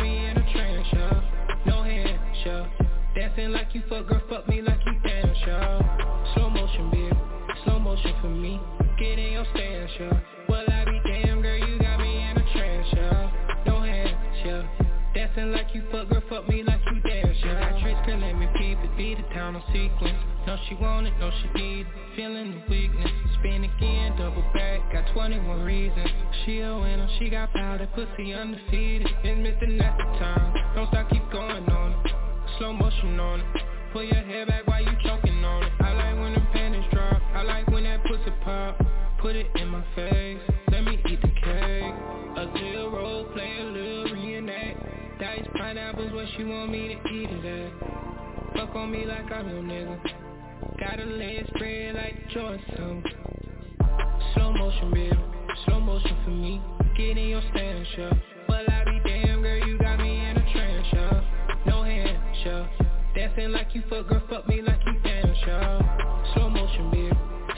Dancing like you fuck, girl, fuck me like you dance, yeah Slow motion, baby, slow motion for me. Get in your stance, yeah Well, I be damn, girl, you got me in a trance, yeah No hands, yeah Dancing like you fuck, girl, fuck me like you dance, yeah Got tricks, girl, let me peep it, beat the town on sequence. No, she want it, no, she need it. Feeling the weakness. Spin again, double back Got 21 reasons. She a winner, she got powder Pussy undefeated. It's missing at the time. Don't stop, keep going on Slow motion on it. Pull your hair back while you choking on it. I like when the panties drop. I like when that pussy pop. Put it in my face. Let me eat the cake. A little role play, a little reenact. Diced pineapples, what she want me to eat it at Fuck on me like I'm your nigga. Got a leg spread like Jordan Slow motion, baby, slow motion for me. Get in your stance, yeah Well, I be Dancing like you fuck, girl, fuck me like you dance, yeah Slow motion, baby,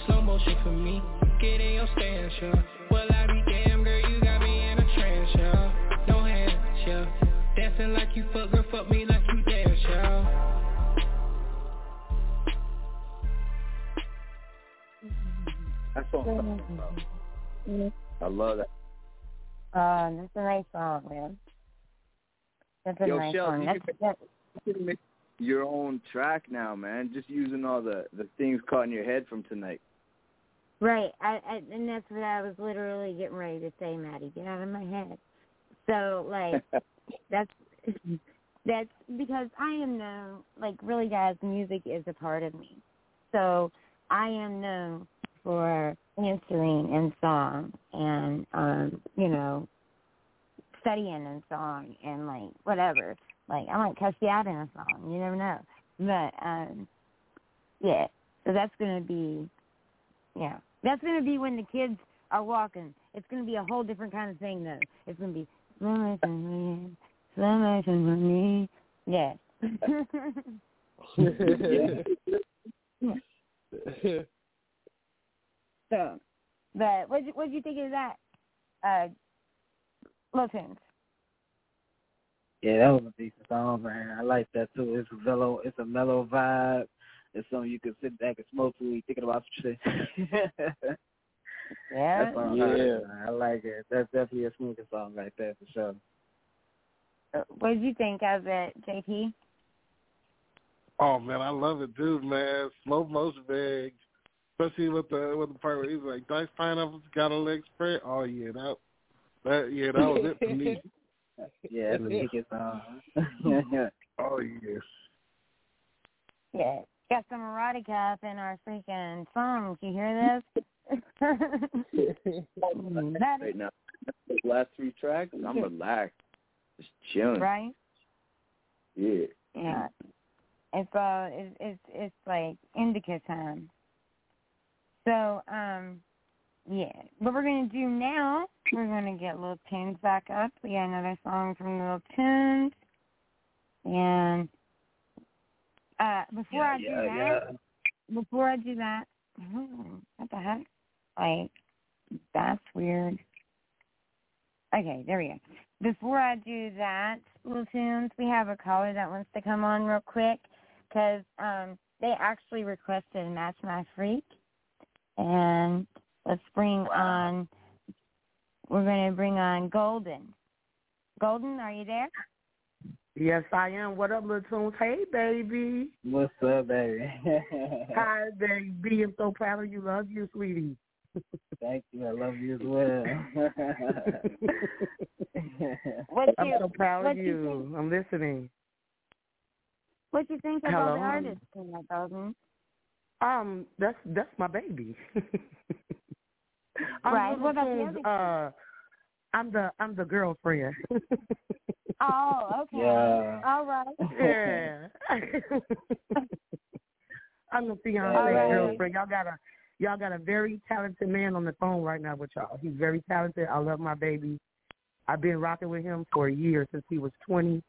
slow motion for me Get in your stance, yeah Well, I be damn, girl, you got me in a trance, yeah No hands, yeah Dancing like you fuck, girl, fuck me like you dance, yeah That's what I'm talking about. I love that. Uh, that's a nice song, man. That's a Yo, nice Shell, song. you That's, could- that's, You can make your own track now, man. Just using all the the things caught in your head from tonight. right. I, I and that's what I was literally getting ready to say, Matty. Get out of my head. So like that's that's because I am known like really guys, music is a part of me. So I am known for answering in song and um, you know, studying in song and like whatever. Like I might cuss you out in a song, you never know. But um yeah. So that's gonna be yeah. That's gonna be when the kids are walking. It's gonna be a whole different kind of thing though. It's gonna be slow motion for me, slow motion for me. Yeah. so but what what you think of that? Uh Tunez. Yeah, that was a decent song, man. I like that too. It's a mellow, it's a mellow vibe. It's something you can sit back and smoke to, thinking about some shit. Yeah. That's all Yeah. right, man. I like it. That's definitely a smoking song right there for sure. Uh, What did you think of it, JP? Oh man, I love it, dude, man. Slow motion big. Especially with the with the part where he's like, Dice pineapples got a leg spread. Oh yeah, that that yeah, that was it for me. Yeah, it's a kicking song. oh yes. Yeah. Got some erotica up in our freaking songs. You hear this? that Right now, the last three tracks, I'm relaxed, just chilling. right? Yeah. Yeah. It's uh it's it's it's like indica time. So, um yeah. What we're gonna do now, we're gonna get Little Tunez back up. We got another song from Little Tunez. And uh before I do that before I do that hmm, what the heck? Like that's weird. Okay, there we go. Before I do that, Little Tunez, we have a caller that wants to come on real quick because um, they actually requested Match My Freak. And let's bring on we're going to bring on Golden. Golden, are you there? Yes, I am. What up, little Tunez? Hey, baby. What's up, baby? Hi, baby. I'm so proud of you. Love you, sweetie. Thank you. I love you as well. What I'm you, so proud what of you you. think- I'm listening. What you think about Hello? the artist tonight, Golden? Um, that's that's my baby. I'm Right. Little What about the uh, I'm the I'm the girlfriend. Oh, okay. Yeah. All right. yeah. I'm the fiance All right. girlfriend. Y'all got a y'all got a very talented man on the phone right now with y'all. He's very talented. I love my baby. I've been rocking with him for a year since he was 20.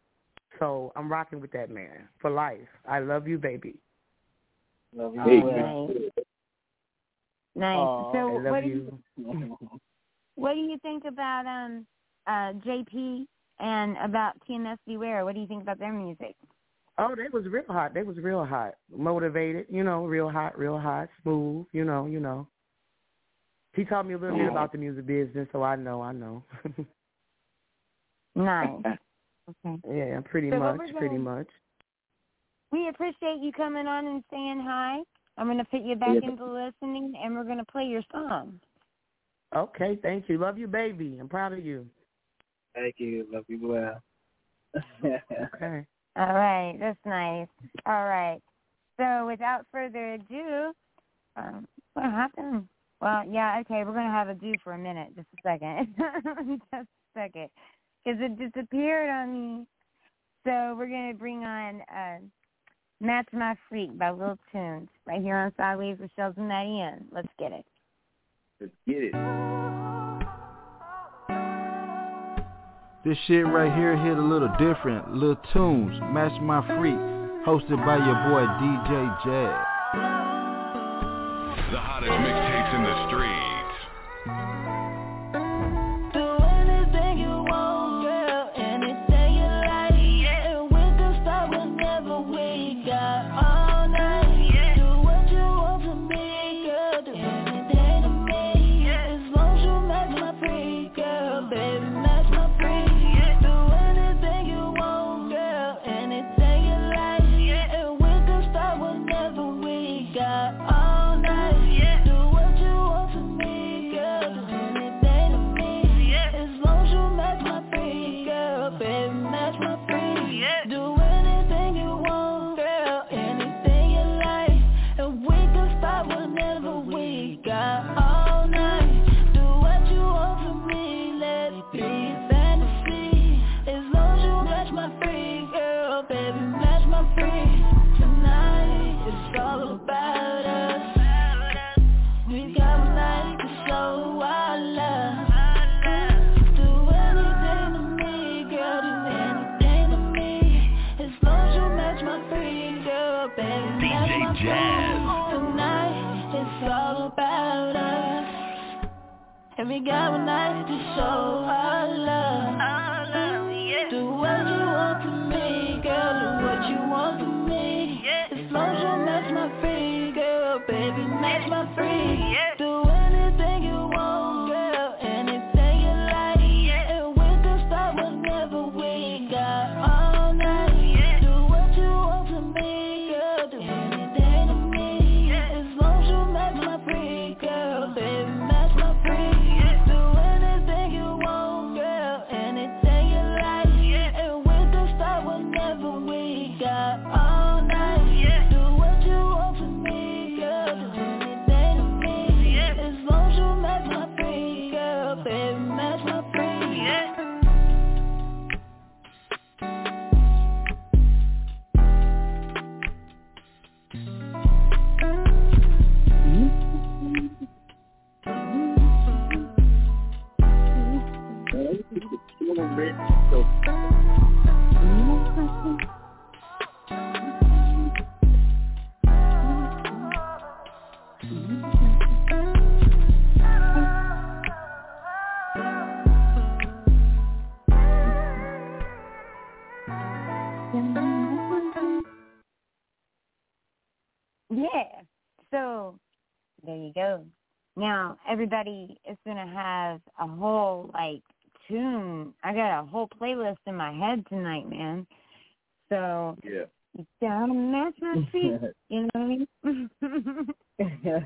So I'm rocking with that man for life. I love you, baby. Love you Hey. As well. Nice. Aw, so I love what do you. you what do you think about um uh JP and about TMS B.Ware? What do you think about their music? Oh, they was real hot. They was real hot. Motivated, you know, real hot, real hot, smooth, you know, you know. He taught me a little bit about the music business, so I know, I know. Nice. Okay. yeah, pretty So much, pretty gonna- much. We appreciate you coming on and saying hi. I'm gonna put you back Yeah. into listening and we're gonna play your song. Okay, thank you. Love you, baby. I'm proud of you. Thank you. Love you well. Okay. All right, that's nice. All right. So without further ado, um, what happened? Well, yeah, okay, we're gonna have a do for a minute, just a second, just a second, because it disappeared on me. So we're gonna bring on uh, "Match My Freak" by Lil Tunez right here on Sidewayz with Shellz and Matty M. Let's get it. Let's get it. This shit right here hit a little different. Lil Tunez, Match My Freak, hosted by your boy DJ Jazz. The hottest mixtapes in the streets. Got a night to show our love. Yeah. So there you go. Now everybody is gonna have a whole like tune. I got a whole playlist in my head tonight, man. So Yeah. match my feet. you know what I mean? yeah,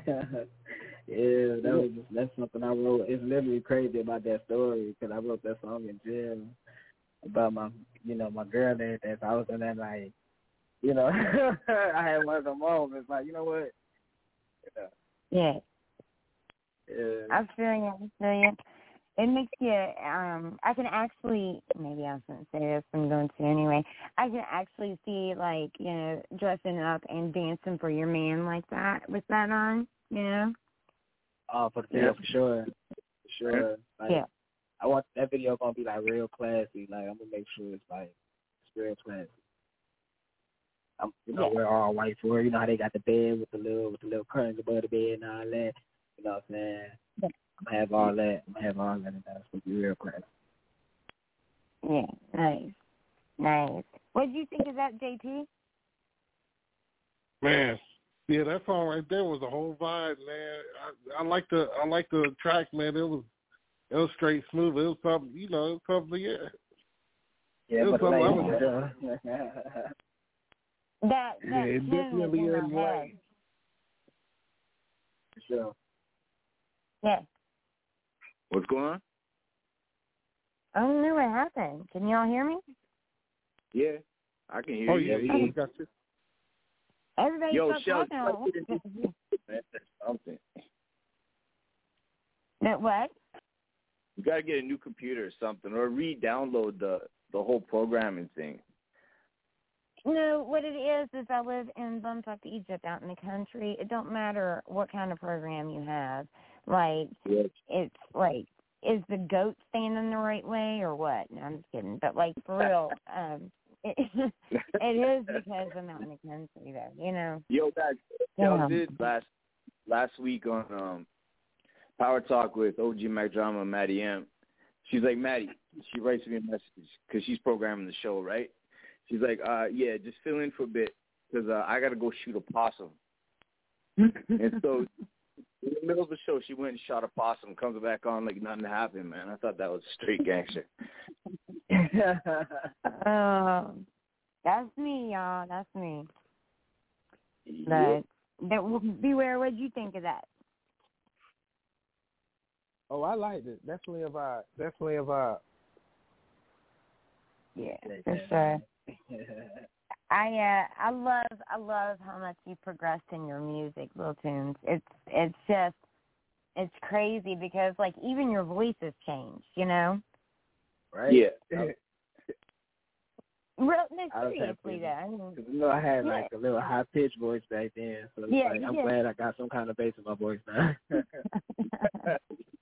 that was that's something I wrote. It's literally crazy about that story because I wrote that song in jail about my, you know, my girl and everything. So I was in that like, you know, I had one of the moments like, you know what? Yeah. Yeah. I feel you. I feel you. It makes you. Um, I can actually. Maybe I shouldn't say this. I'm going to anyway. I can actually see like you know dressing up and dancing for your man like that with that on. You know. Oh, for the video, for sure, for sure. Like, Yeah. I want that video gonna be like real classy. Like I'm gonna make sure it's like it's real classy. I'm, you know, Yeah. we're all white for it. You know how they got the bed with the little with the little curtains above the bed and all that. You know what I'm saying? I'm gonna have all that. I'm gonna have all that, and that's gonna be real classy. Yeah. Nice. Nice. What did you think of that, JP? Man, yeah, that song right there was a whole vibe, man. I, I like the I like the track, man. It was it was straight smooth. It was something, you know, it was something. Yeah, Yeah, It was but the something I ladies, was- yeah. That Yeah, it tune was definitely in is my head. right. for sure. Yeah. What's going on? I don't know what happened. Can y'all hear me? Yeah, I can hear Oh you. yeah, we got you. Everybody Yo, stop Shell, talking. That's something. That what? You gotta get a new computer or something, or re-download the the whole programming thing. No, what it is is I live in Bumfuck, Egypt, out in the country. It don't matter what kind of program you have. Like Yeah. it's like is the goat standing the right way or what? No, I'm just kidding. But like for real, um it, it is because I'm out in the country though, you know. Yo, guys, Yeah. Shell did last last week on um Power Talk with OG Mack Drama Matty M. She's like, Matty, she writes me a message because she's programming the show, right? She's like, uh, yeah, just fill in for a bit because uh, I got to go shoot a possum. and so in the middle of the show, she went and shot a possum, comes back on like nothing happened, man. I thought that was straight gangster. Oh, that's me, y'all. That's me. But that B.Ware. What would you think of that? Oh, I liked it. Definitely a vibe. Definitely a vibe. Yeah, for sure. I uh I love I love how much you progressed in your music, Lil Tunez. It's it's just it's crazy because like even your voice has changed, you know? right? Yeah. Real no I was seriously happy. though. I mean, you know I had Yeah. like a little high pitched voice back then, so it's Yeah, like I'm did. glad I got some kind of bass in my voice now.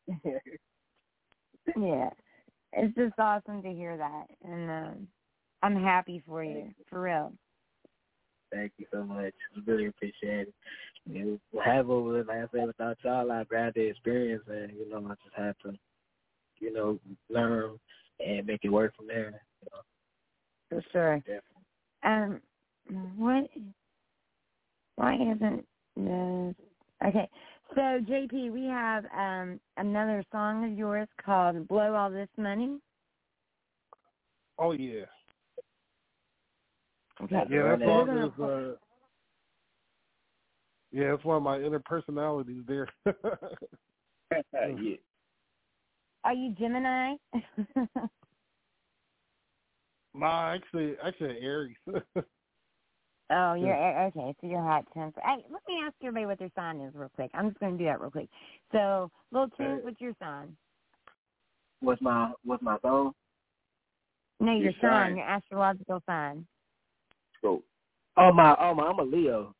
yeah. It's just awesome to hear that. And um I'm happy for you, for real. Thank you so much. Really appreciate it. You know, have over like I said, without y'all I grabbed the experience and, you know, I just had to, you know, learn and make it work from there. You know. For sure. Definitely. Um, what? Why isn't this? Okay, so JP, we have um another song of yours called "Blow All This Money." Oh yeah, Okay, yeah. That so we're song gonna is uh, yeah, it's one of my inner personalities there. yeah. Are you Gemini? nah, actually, actually Aries. oh, you're okay. So you're hot temper. Hey, let me ask everybody what their sign is real quick. I'm just going to do that real quick. So, little Tunez, what's your sign? What's my what's my song? No, your, Your sign, sign. your astrological sign. So, Oh my oh my I'm a Leo.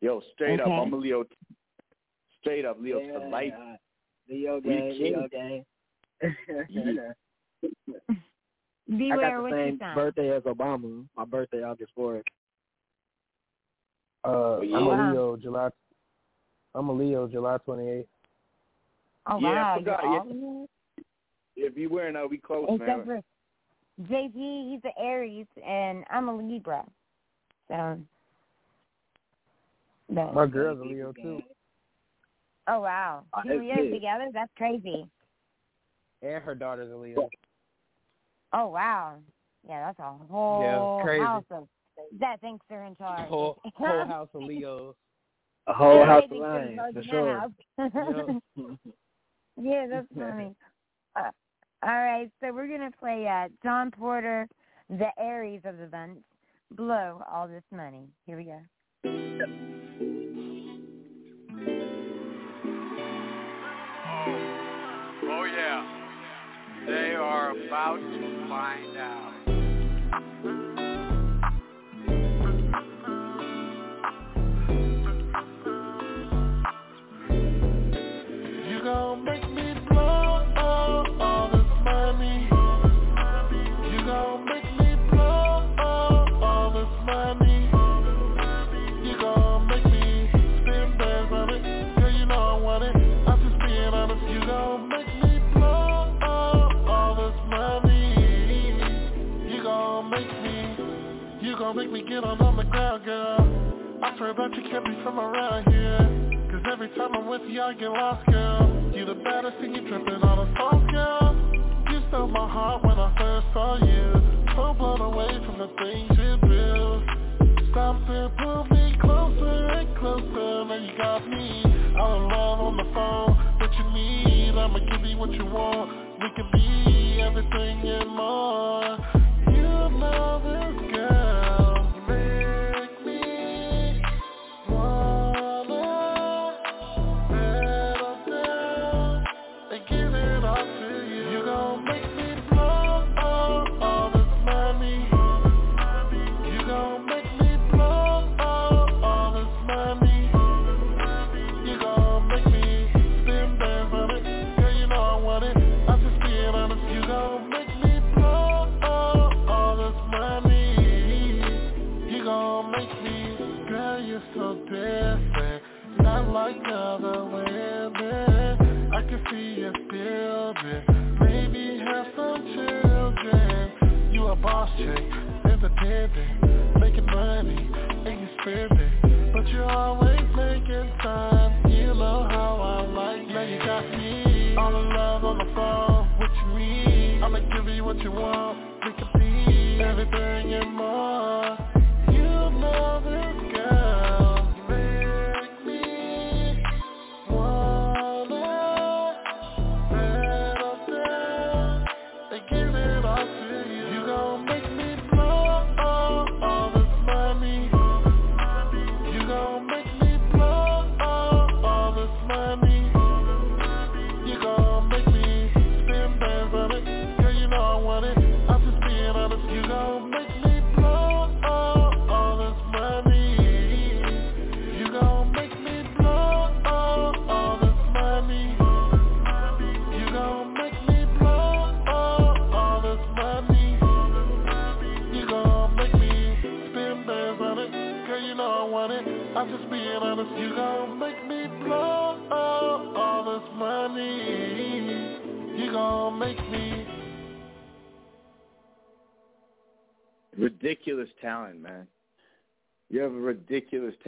yo, straight Okay. up, I'm a Leo. Straight up, Leo Yeah, for life. Leo We gang, Leo king. gang. I B.Ware, got the what's your same sign? birthday as Obama. My birthday August fourth. Uh, yeah. I'm a Wow. Leo, July. I'm a Leo, July 28th. Oh Yeah, I wow, forgot, you're yeah. all in it? If you wearing that, we close, Except man. for JP, he's an Aries, and I'm a Libra. So, but, My girl's a Leo too. Oh wow, Uh, two that's Leos together? That's crazy. And her daughter's a Leo. Oh wow, yeah, that's a whole crazy. house of that thinks they're in charge. Whole whole house of Leos. A whole house of thinks they're in lions, for sure. yeah, that's funny. Uh, all right, so we're gonna play uh, John Porter, the Aries of the bunch, blow all this money. Here we go. Oh yeah. They are about to find out. Gon' make me get on on the ground, girl. I swear that you can't be from around here. Cause every time I'm with you I get lost, girl. You the baddest and you dripping on a sauce, girl. You stole my heart when I first saw you. So blown away from the things you do. Stop and pull me closer and closer. Now you got me all in love on the phone. What you need, I'ma give you what you want. We can be everything and more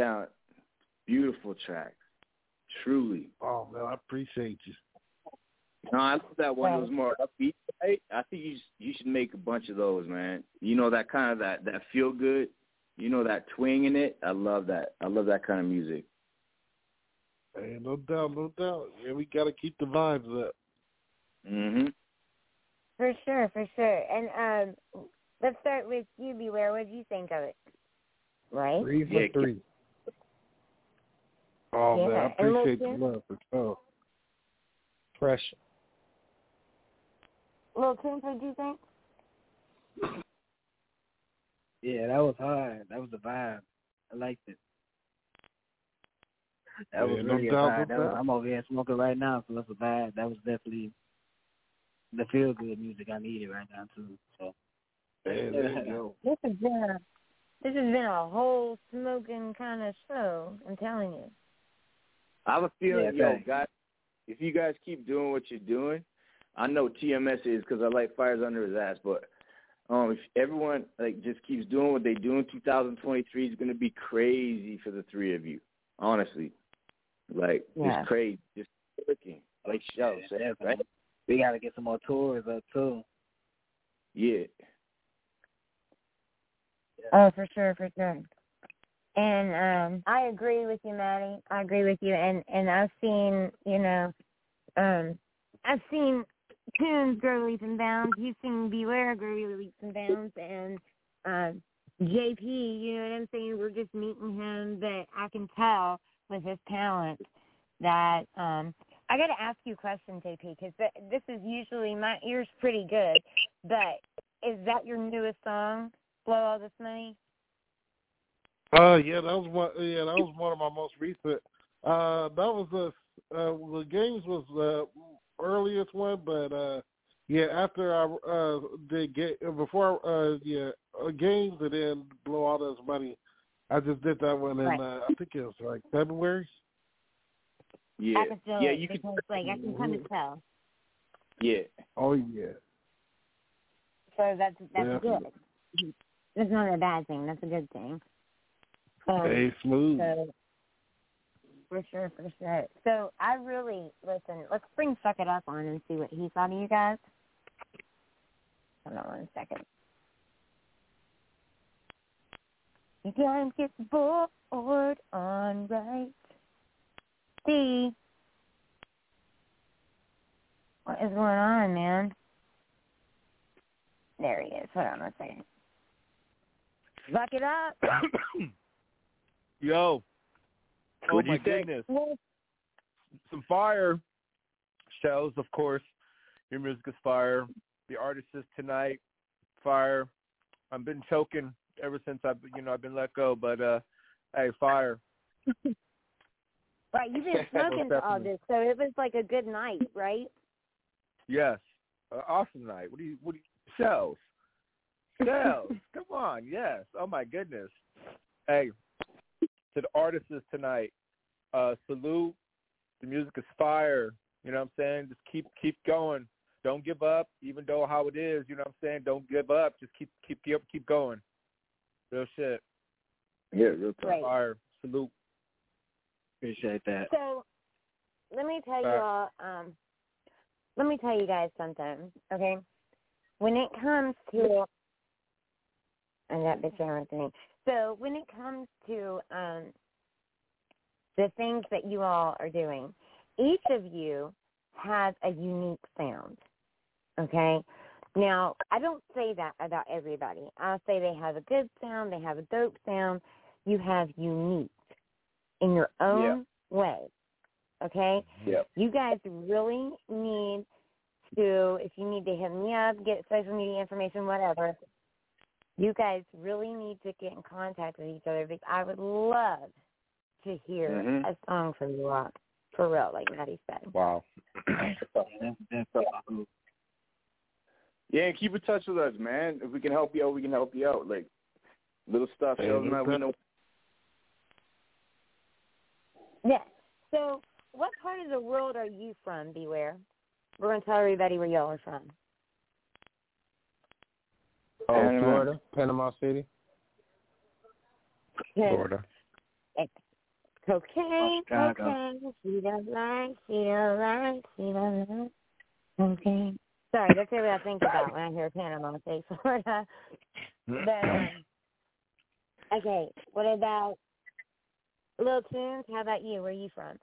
talent. Beautiful track. Truly. Oh man, I appreciate you. No, I love that one. It was more upbeat. Right? I think you you should make a bunch of those, man. You know that kind of that that feel good. You know that twang in it. I love that. I love that kind of music. Hey, no doubt, no doubt. Yeah, we gotta keep the vibes up. Mhm. For sure, for sure. And um, let's start with you, B.Ware. What did you think of it? Right? Three for Yeah, three. Oh man, I Yeah, and appreciate the love for sure. Pressure. Little Tim, what did you think? Yeah, that was hard. That was the vibe. I liked it. That was Yeah, no really a vibe. no That was. I'm over here smoking right now, so that's a vibe. That was definitely the feel good music I needed right now too. So Yeah, there you go. This has been a this has been a whole smoking kind of show. I'm telling you. I have a feeling, Yeah, yo, guys, if you guys keep doing what you're doing, I know TMS is because I like fires under his ass, but um, if everyone like just keeps doing what they do in 2023, is going to be crazy for the three of you. Honestly, Like Yeah. it's crazy, just working like shows, Yeah, right? We gotta get some more tours up too. Yeah. Oh, for sure, for sure. And um I agree with you, Matty. I agree with you. And and I've seen, you know, um I've seen Tunez grow leaps and bounds. You've seen B.Ware grow leaps and bounds and uh JP, you know what I'm saying? We're just meeting him, but I can tell with his talent that um I got to ask you a question, JP, because this is usually my ear's pretty good, but is that your newest song, "Blow All This Money"? Uh, yeah, that was one. Yeah, that was one of my most recent. Uh, that was the uh, the games was the earliest one, but uh, yeah, after I uh did get before uh yeah uh, games and then blow all this money, I just did that one in Right. uh, I think it was like February. Yeah. I can feel yeah, it you can like, I can kind of tell. Yeah. Oh yeah. So that's that's Yeah. good. That's not a bad thing. That's a good thing. Um, Hey, smooth. So, for sure, for sure. So I really listen. Let's bring Suck It Up on and see what he thought of you guys. Hold on one second. You guys get bored on right. See what is going on, man? There he is. Hold on one second. Suck it up. Yo. Oh What'd my you say? goodness. Some fire shows, of course. Your music is fire. The artist is tonight. Fire. I've been choking ever since I've you know I've been let go, but uh hey, fire. Right, you've been smoking Most all this, so it was like a good night, right? Yes. Uh, awesome night. What do you what do you Shellz? Shellz. Come on, yes. Oh my goodness. Hey, to the artists tonight, uh salute. The music is fire. You know what I'm saying? Just keep keep going. Don't give up, even though how it is, you know what I'm saying? Don't give up. Just keep keep keep keep going. Real shit. Yeah, real talk. Right. Fire. Salute. Appreciate that. So let me tell you Uh, all, um let me tell you guys something, okay? When it comes to and that bitch ran with me. So when it comes to um the things that you all are doing, each of you has a unique sound. Okay? Now, I don't say that about everybody. I say they have a good sound, they have a dope sound. You have unique in your own way. Okay? Yep. You guys really need to, if you need to hit me up, get social media information, whatever, you guys really need to get in contact with each other because I would love to hear Mhm. a song from you all. For real, like Matty said. Wow. Yeah, and keep in touch with us, man. If we can help you out, we can help you out. Like little stuff, Hey, shows no not we know. Yeah. So, what part of the world are you from, B.Ware? We're going to tell everybody where y'all are from. Oh, Panama. Florida, Panama City. Florida. Cocaine, Chicago. cocaine, she don't like, she don't like, she don't like cocaine. Sorry, that's what I think about when I hear Panama say Florida. But, um, okay, what about Lil Tunez? How about you? Where are you from?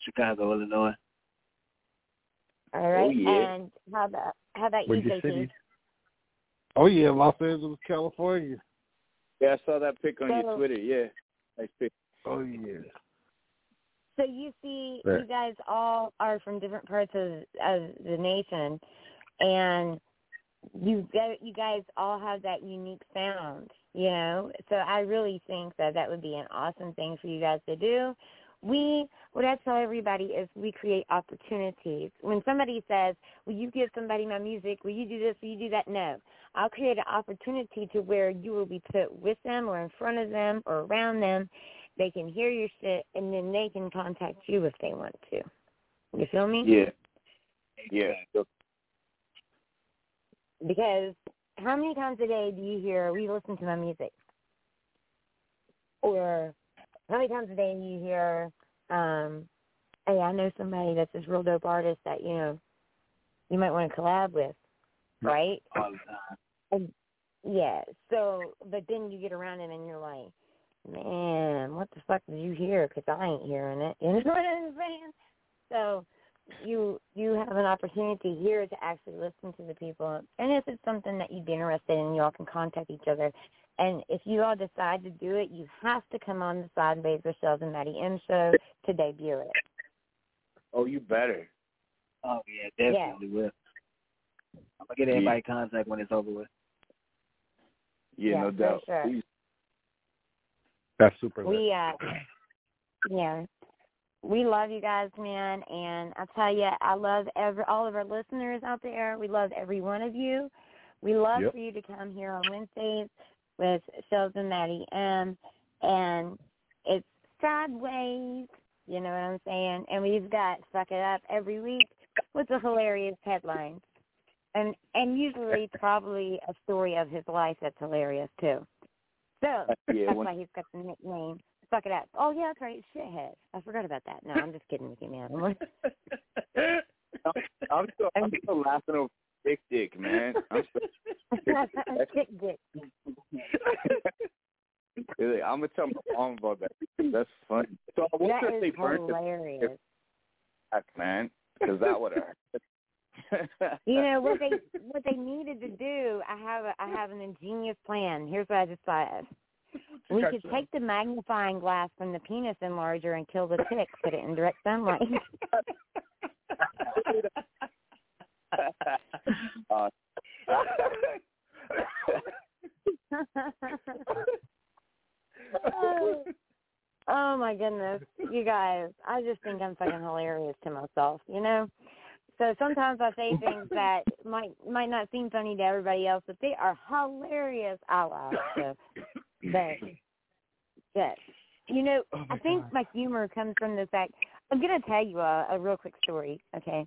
Chicago, Illinois. All right. Oh, yeah. And how about how about Where'd you, your JP? city? Oh yeah, Los Angeles, California. Yeah, I saw that pic on So- your Twitter. Yeah, nice pic. Oh yeah. So you see, Right. you guys all are from different parts of of the nation, and you get, you guys all have that unique sound, you know. So I really think that that would be an awesome thing for you guys to do. We, what I tell everybody is, we create opportunities. When somebody says, "Will you give somebody my music? Will you do this? Will you do that?" No, I'll create an opportunity to where you will be put with them or in front of them or around them. They can hear your shit, and then they can contact you if they want to. You feel me? Yeah, yeah. Because how many times a day do you hear we listen to my music? Or how many times a day do you hear um, hey, I know somebody that's this real dope artist that you know you might want to collab with, right? All the time. And yeah, so but then you get around it and you're like, man, what the fuck did you hear? Because I ain't hearing it. You know what I'm saying? So you you have an opportunity here to actually listen to the people, and if it's something that you'd be interested in, you all can contact each other. And if you all decide to do it, you have to come on the Sidewayz Shellz and Matty M show to debut it. Oh, you better. Oh yeah, definitely will. I'm gonna get everybody contact when it's over with. Yeah, Yeah, no for doubt. sure. That's super lit. We uh, yeah, we love you guys, man. And I tell you, I love every all of our listeners out there. We love every one of you. We love Yep. for you to come here on Wednesdays with Shellz and Matty M. And it's sideways, you know what I'm saying? And we've got Suck It Up every week with the hilarious headlines. And and usually probably a story of his life that's hilarious too. So Yeah, that's why he's got the nickname Suck It Up. Oh yeah, that's right, shithead. I forgot about that. No, I'm just kidding with you, man. I'm still, I'm still laughing over Dick Dick, man. I'm still, Dick Dick. Really, I'm gonna tell my mom about that. That's funny. So I wonder That if they burnt the hilarious. back, man, because that would have. You know what they what they needed to do. I have a I have an ingenious plan. Here's what I decided. We could take the magnifying glass from the penis enlarger and kill the tick. Put it in direct sunlight. Uh, oh, oh my goodness, you guys! I just think I'm fucking hilarious to myself. You know. So sometimes I say things that might might not seem funny to everybody else, but they are hilarious out loud. So, but, but you know, I think my humor comes from the fact. I'm gonna tell you a, a real quick story. Okay,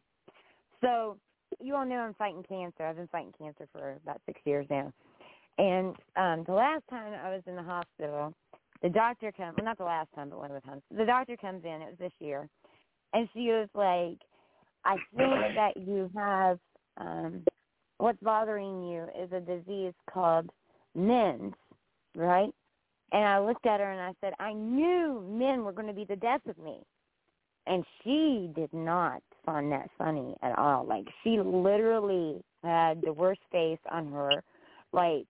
so you all know I'm fighting cancer. I've been fighting cancer for about six years now. And um the last time I was in the hospital, the doctor comes. Well, not the last time, but one of the times. The doctor comes in. It was this year, and she was like, "I think that you have um what's bothering you is a disease called MENS, right?" And I looked at her and I said, "I knew men were going to be the death of me." And she did not find that funny at all. Like she literally had the worst face on her, like,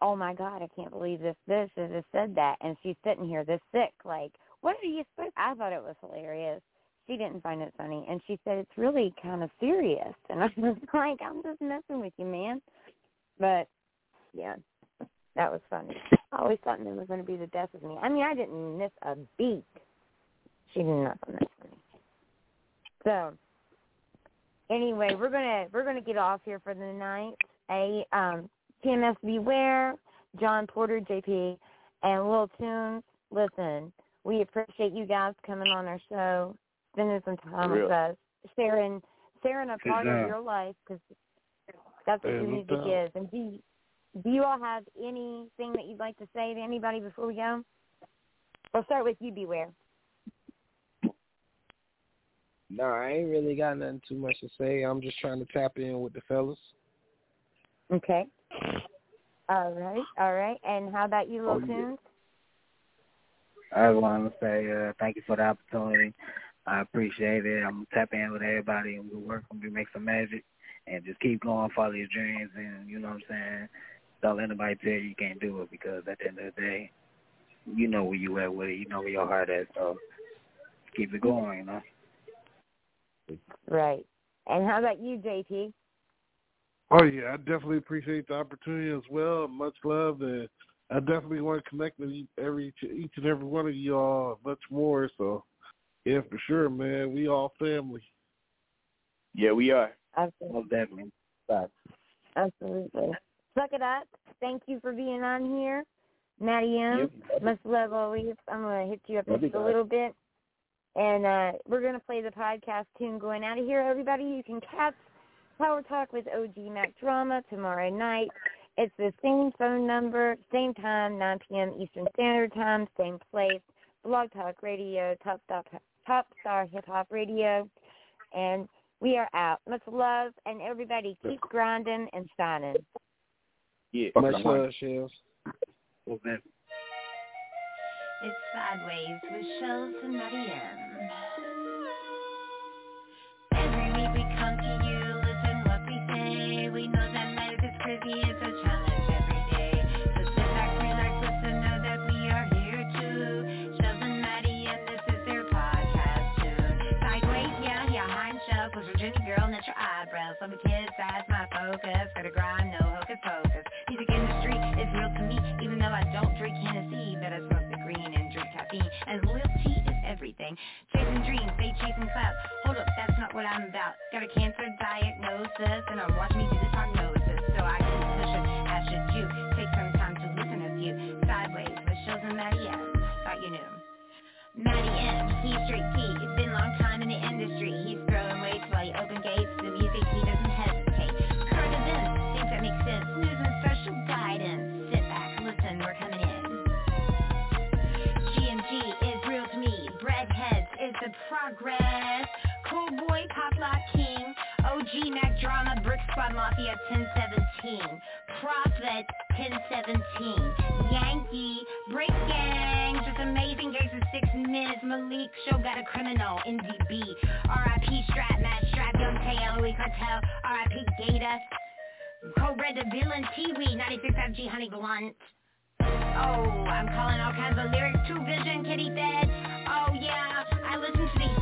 oh my god, I can't believe this. This has said that, and she's sitting here this sick. Like, what are you supposed? I thought it was hilarious. She didn't find it funny, and she said it's really kind of serious. And I was like, I'm just messing with you, man. But yeah, that was funny. I always thought men was going to be the death of me. I mean, I didn't miss a beat. She did not find that funny. So anyway, we're gonna we're gonna get off here for the night. A um TMS B.Ware, John Porter, JP, and Lil Tunez. Listen, we appreciate you guys coming on our show, spending some time with us, sharing sharing a part of your life because that's what Yeah, your music doubt. is. And do you, do you all have anything that you'd like to say to anybody before we go? We'll start with you, B.Ware. No, I ain't really got nothing too much to say. I'm just trying to tap in with the fellas. Okay. All right, all right. And how about you, Lil Oh, yeah. I want to say uh, thank you for the opportunity. I appreciate it. I'm tapping in with everybody, and we'll work on to make some magic, and just keep going, follow your dreams, and you know what I'm saying. Don't let anybody tell you you can't do it because at the end of the day, you know where you at with it. You know where your heart at. So keep it going. You know. Right. And how about you, JP? Oh yeah, I definitely appreciate the opportunity as well. Much love, and I definitely want to connect with each, every each and every one of you all much more. So, yeah, for sure, man. We all family. Yeah, we are. Absolutely. Most definitely. Bye. Absolutely. Suck it up. Thank you for being on here. Matty M. Yep. Much love always. I'm going to hit you up Love you just a little bit. And uh, we're going to play the podcast tune going out of here, everybody. You can catch Power Talk with OG Mack Drama tomorrow night. It's the same phone number, same time, 9 p.m. Eastern Standard Time, same place. Blog Talk Radio, Top Stop Top Star Hip Hop Radio, and we are out. Much love, and everybody keep grinding and shining. Yeah. Much love, Shellz. Well, man. It's Sidewayz with Shellz and Matty M. Every week we come to you, listen what we say. We know that life is crazy, it's a challenge every day. So sit back, relax, listen, know that we are here too. Shellz and Matty M, this is their podcast tune. Sidewayz, yeah, yeah, high shells, was Virginia girl, net your eyebrows. Some kids, that's everything. Chasing dreams, they chasing clouds. Hold up, that's not what I'm about. Got a cancer diagnosis, and I'm watching me do this prognosis. So I keep pushing, as should you. Take some time to listen a few. Sideways, with shows and Matty M. Thought you knew. Matty M, he's straight T. It's been a long time in the industry. He's throwing Mack Drama, brick squad mafia 1017. Prophet 1017. Yankee, break gang. Just amazing games in six minutes. Malik show got a criminal. NDB. RIP strap, Matt strap, young Tay, LOE cartel. RIP Gator. Cobra the villain, T-Wee, 96 FG Honey Blunt. Oh, I'm calling all kinds of lyrics to Vision, Kitty Fed. Oh yeah, I listen to these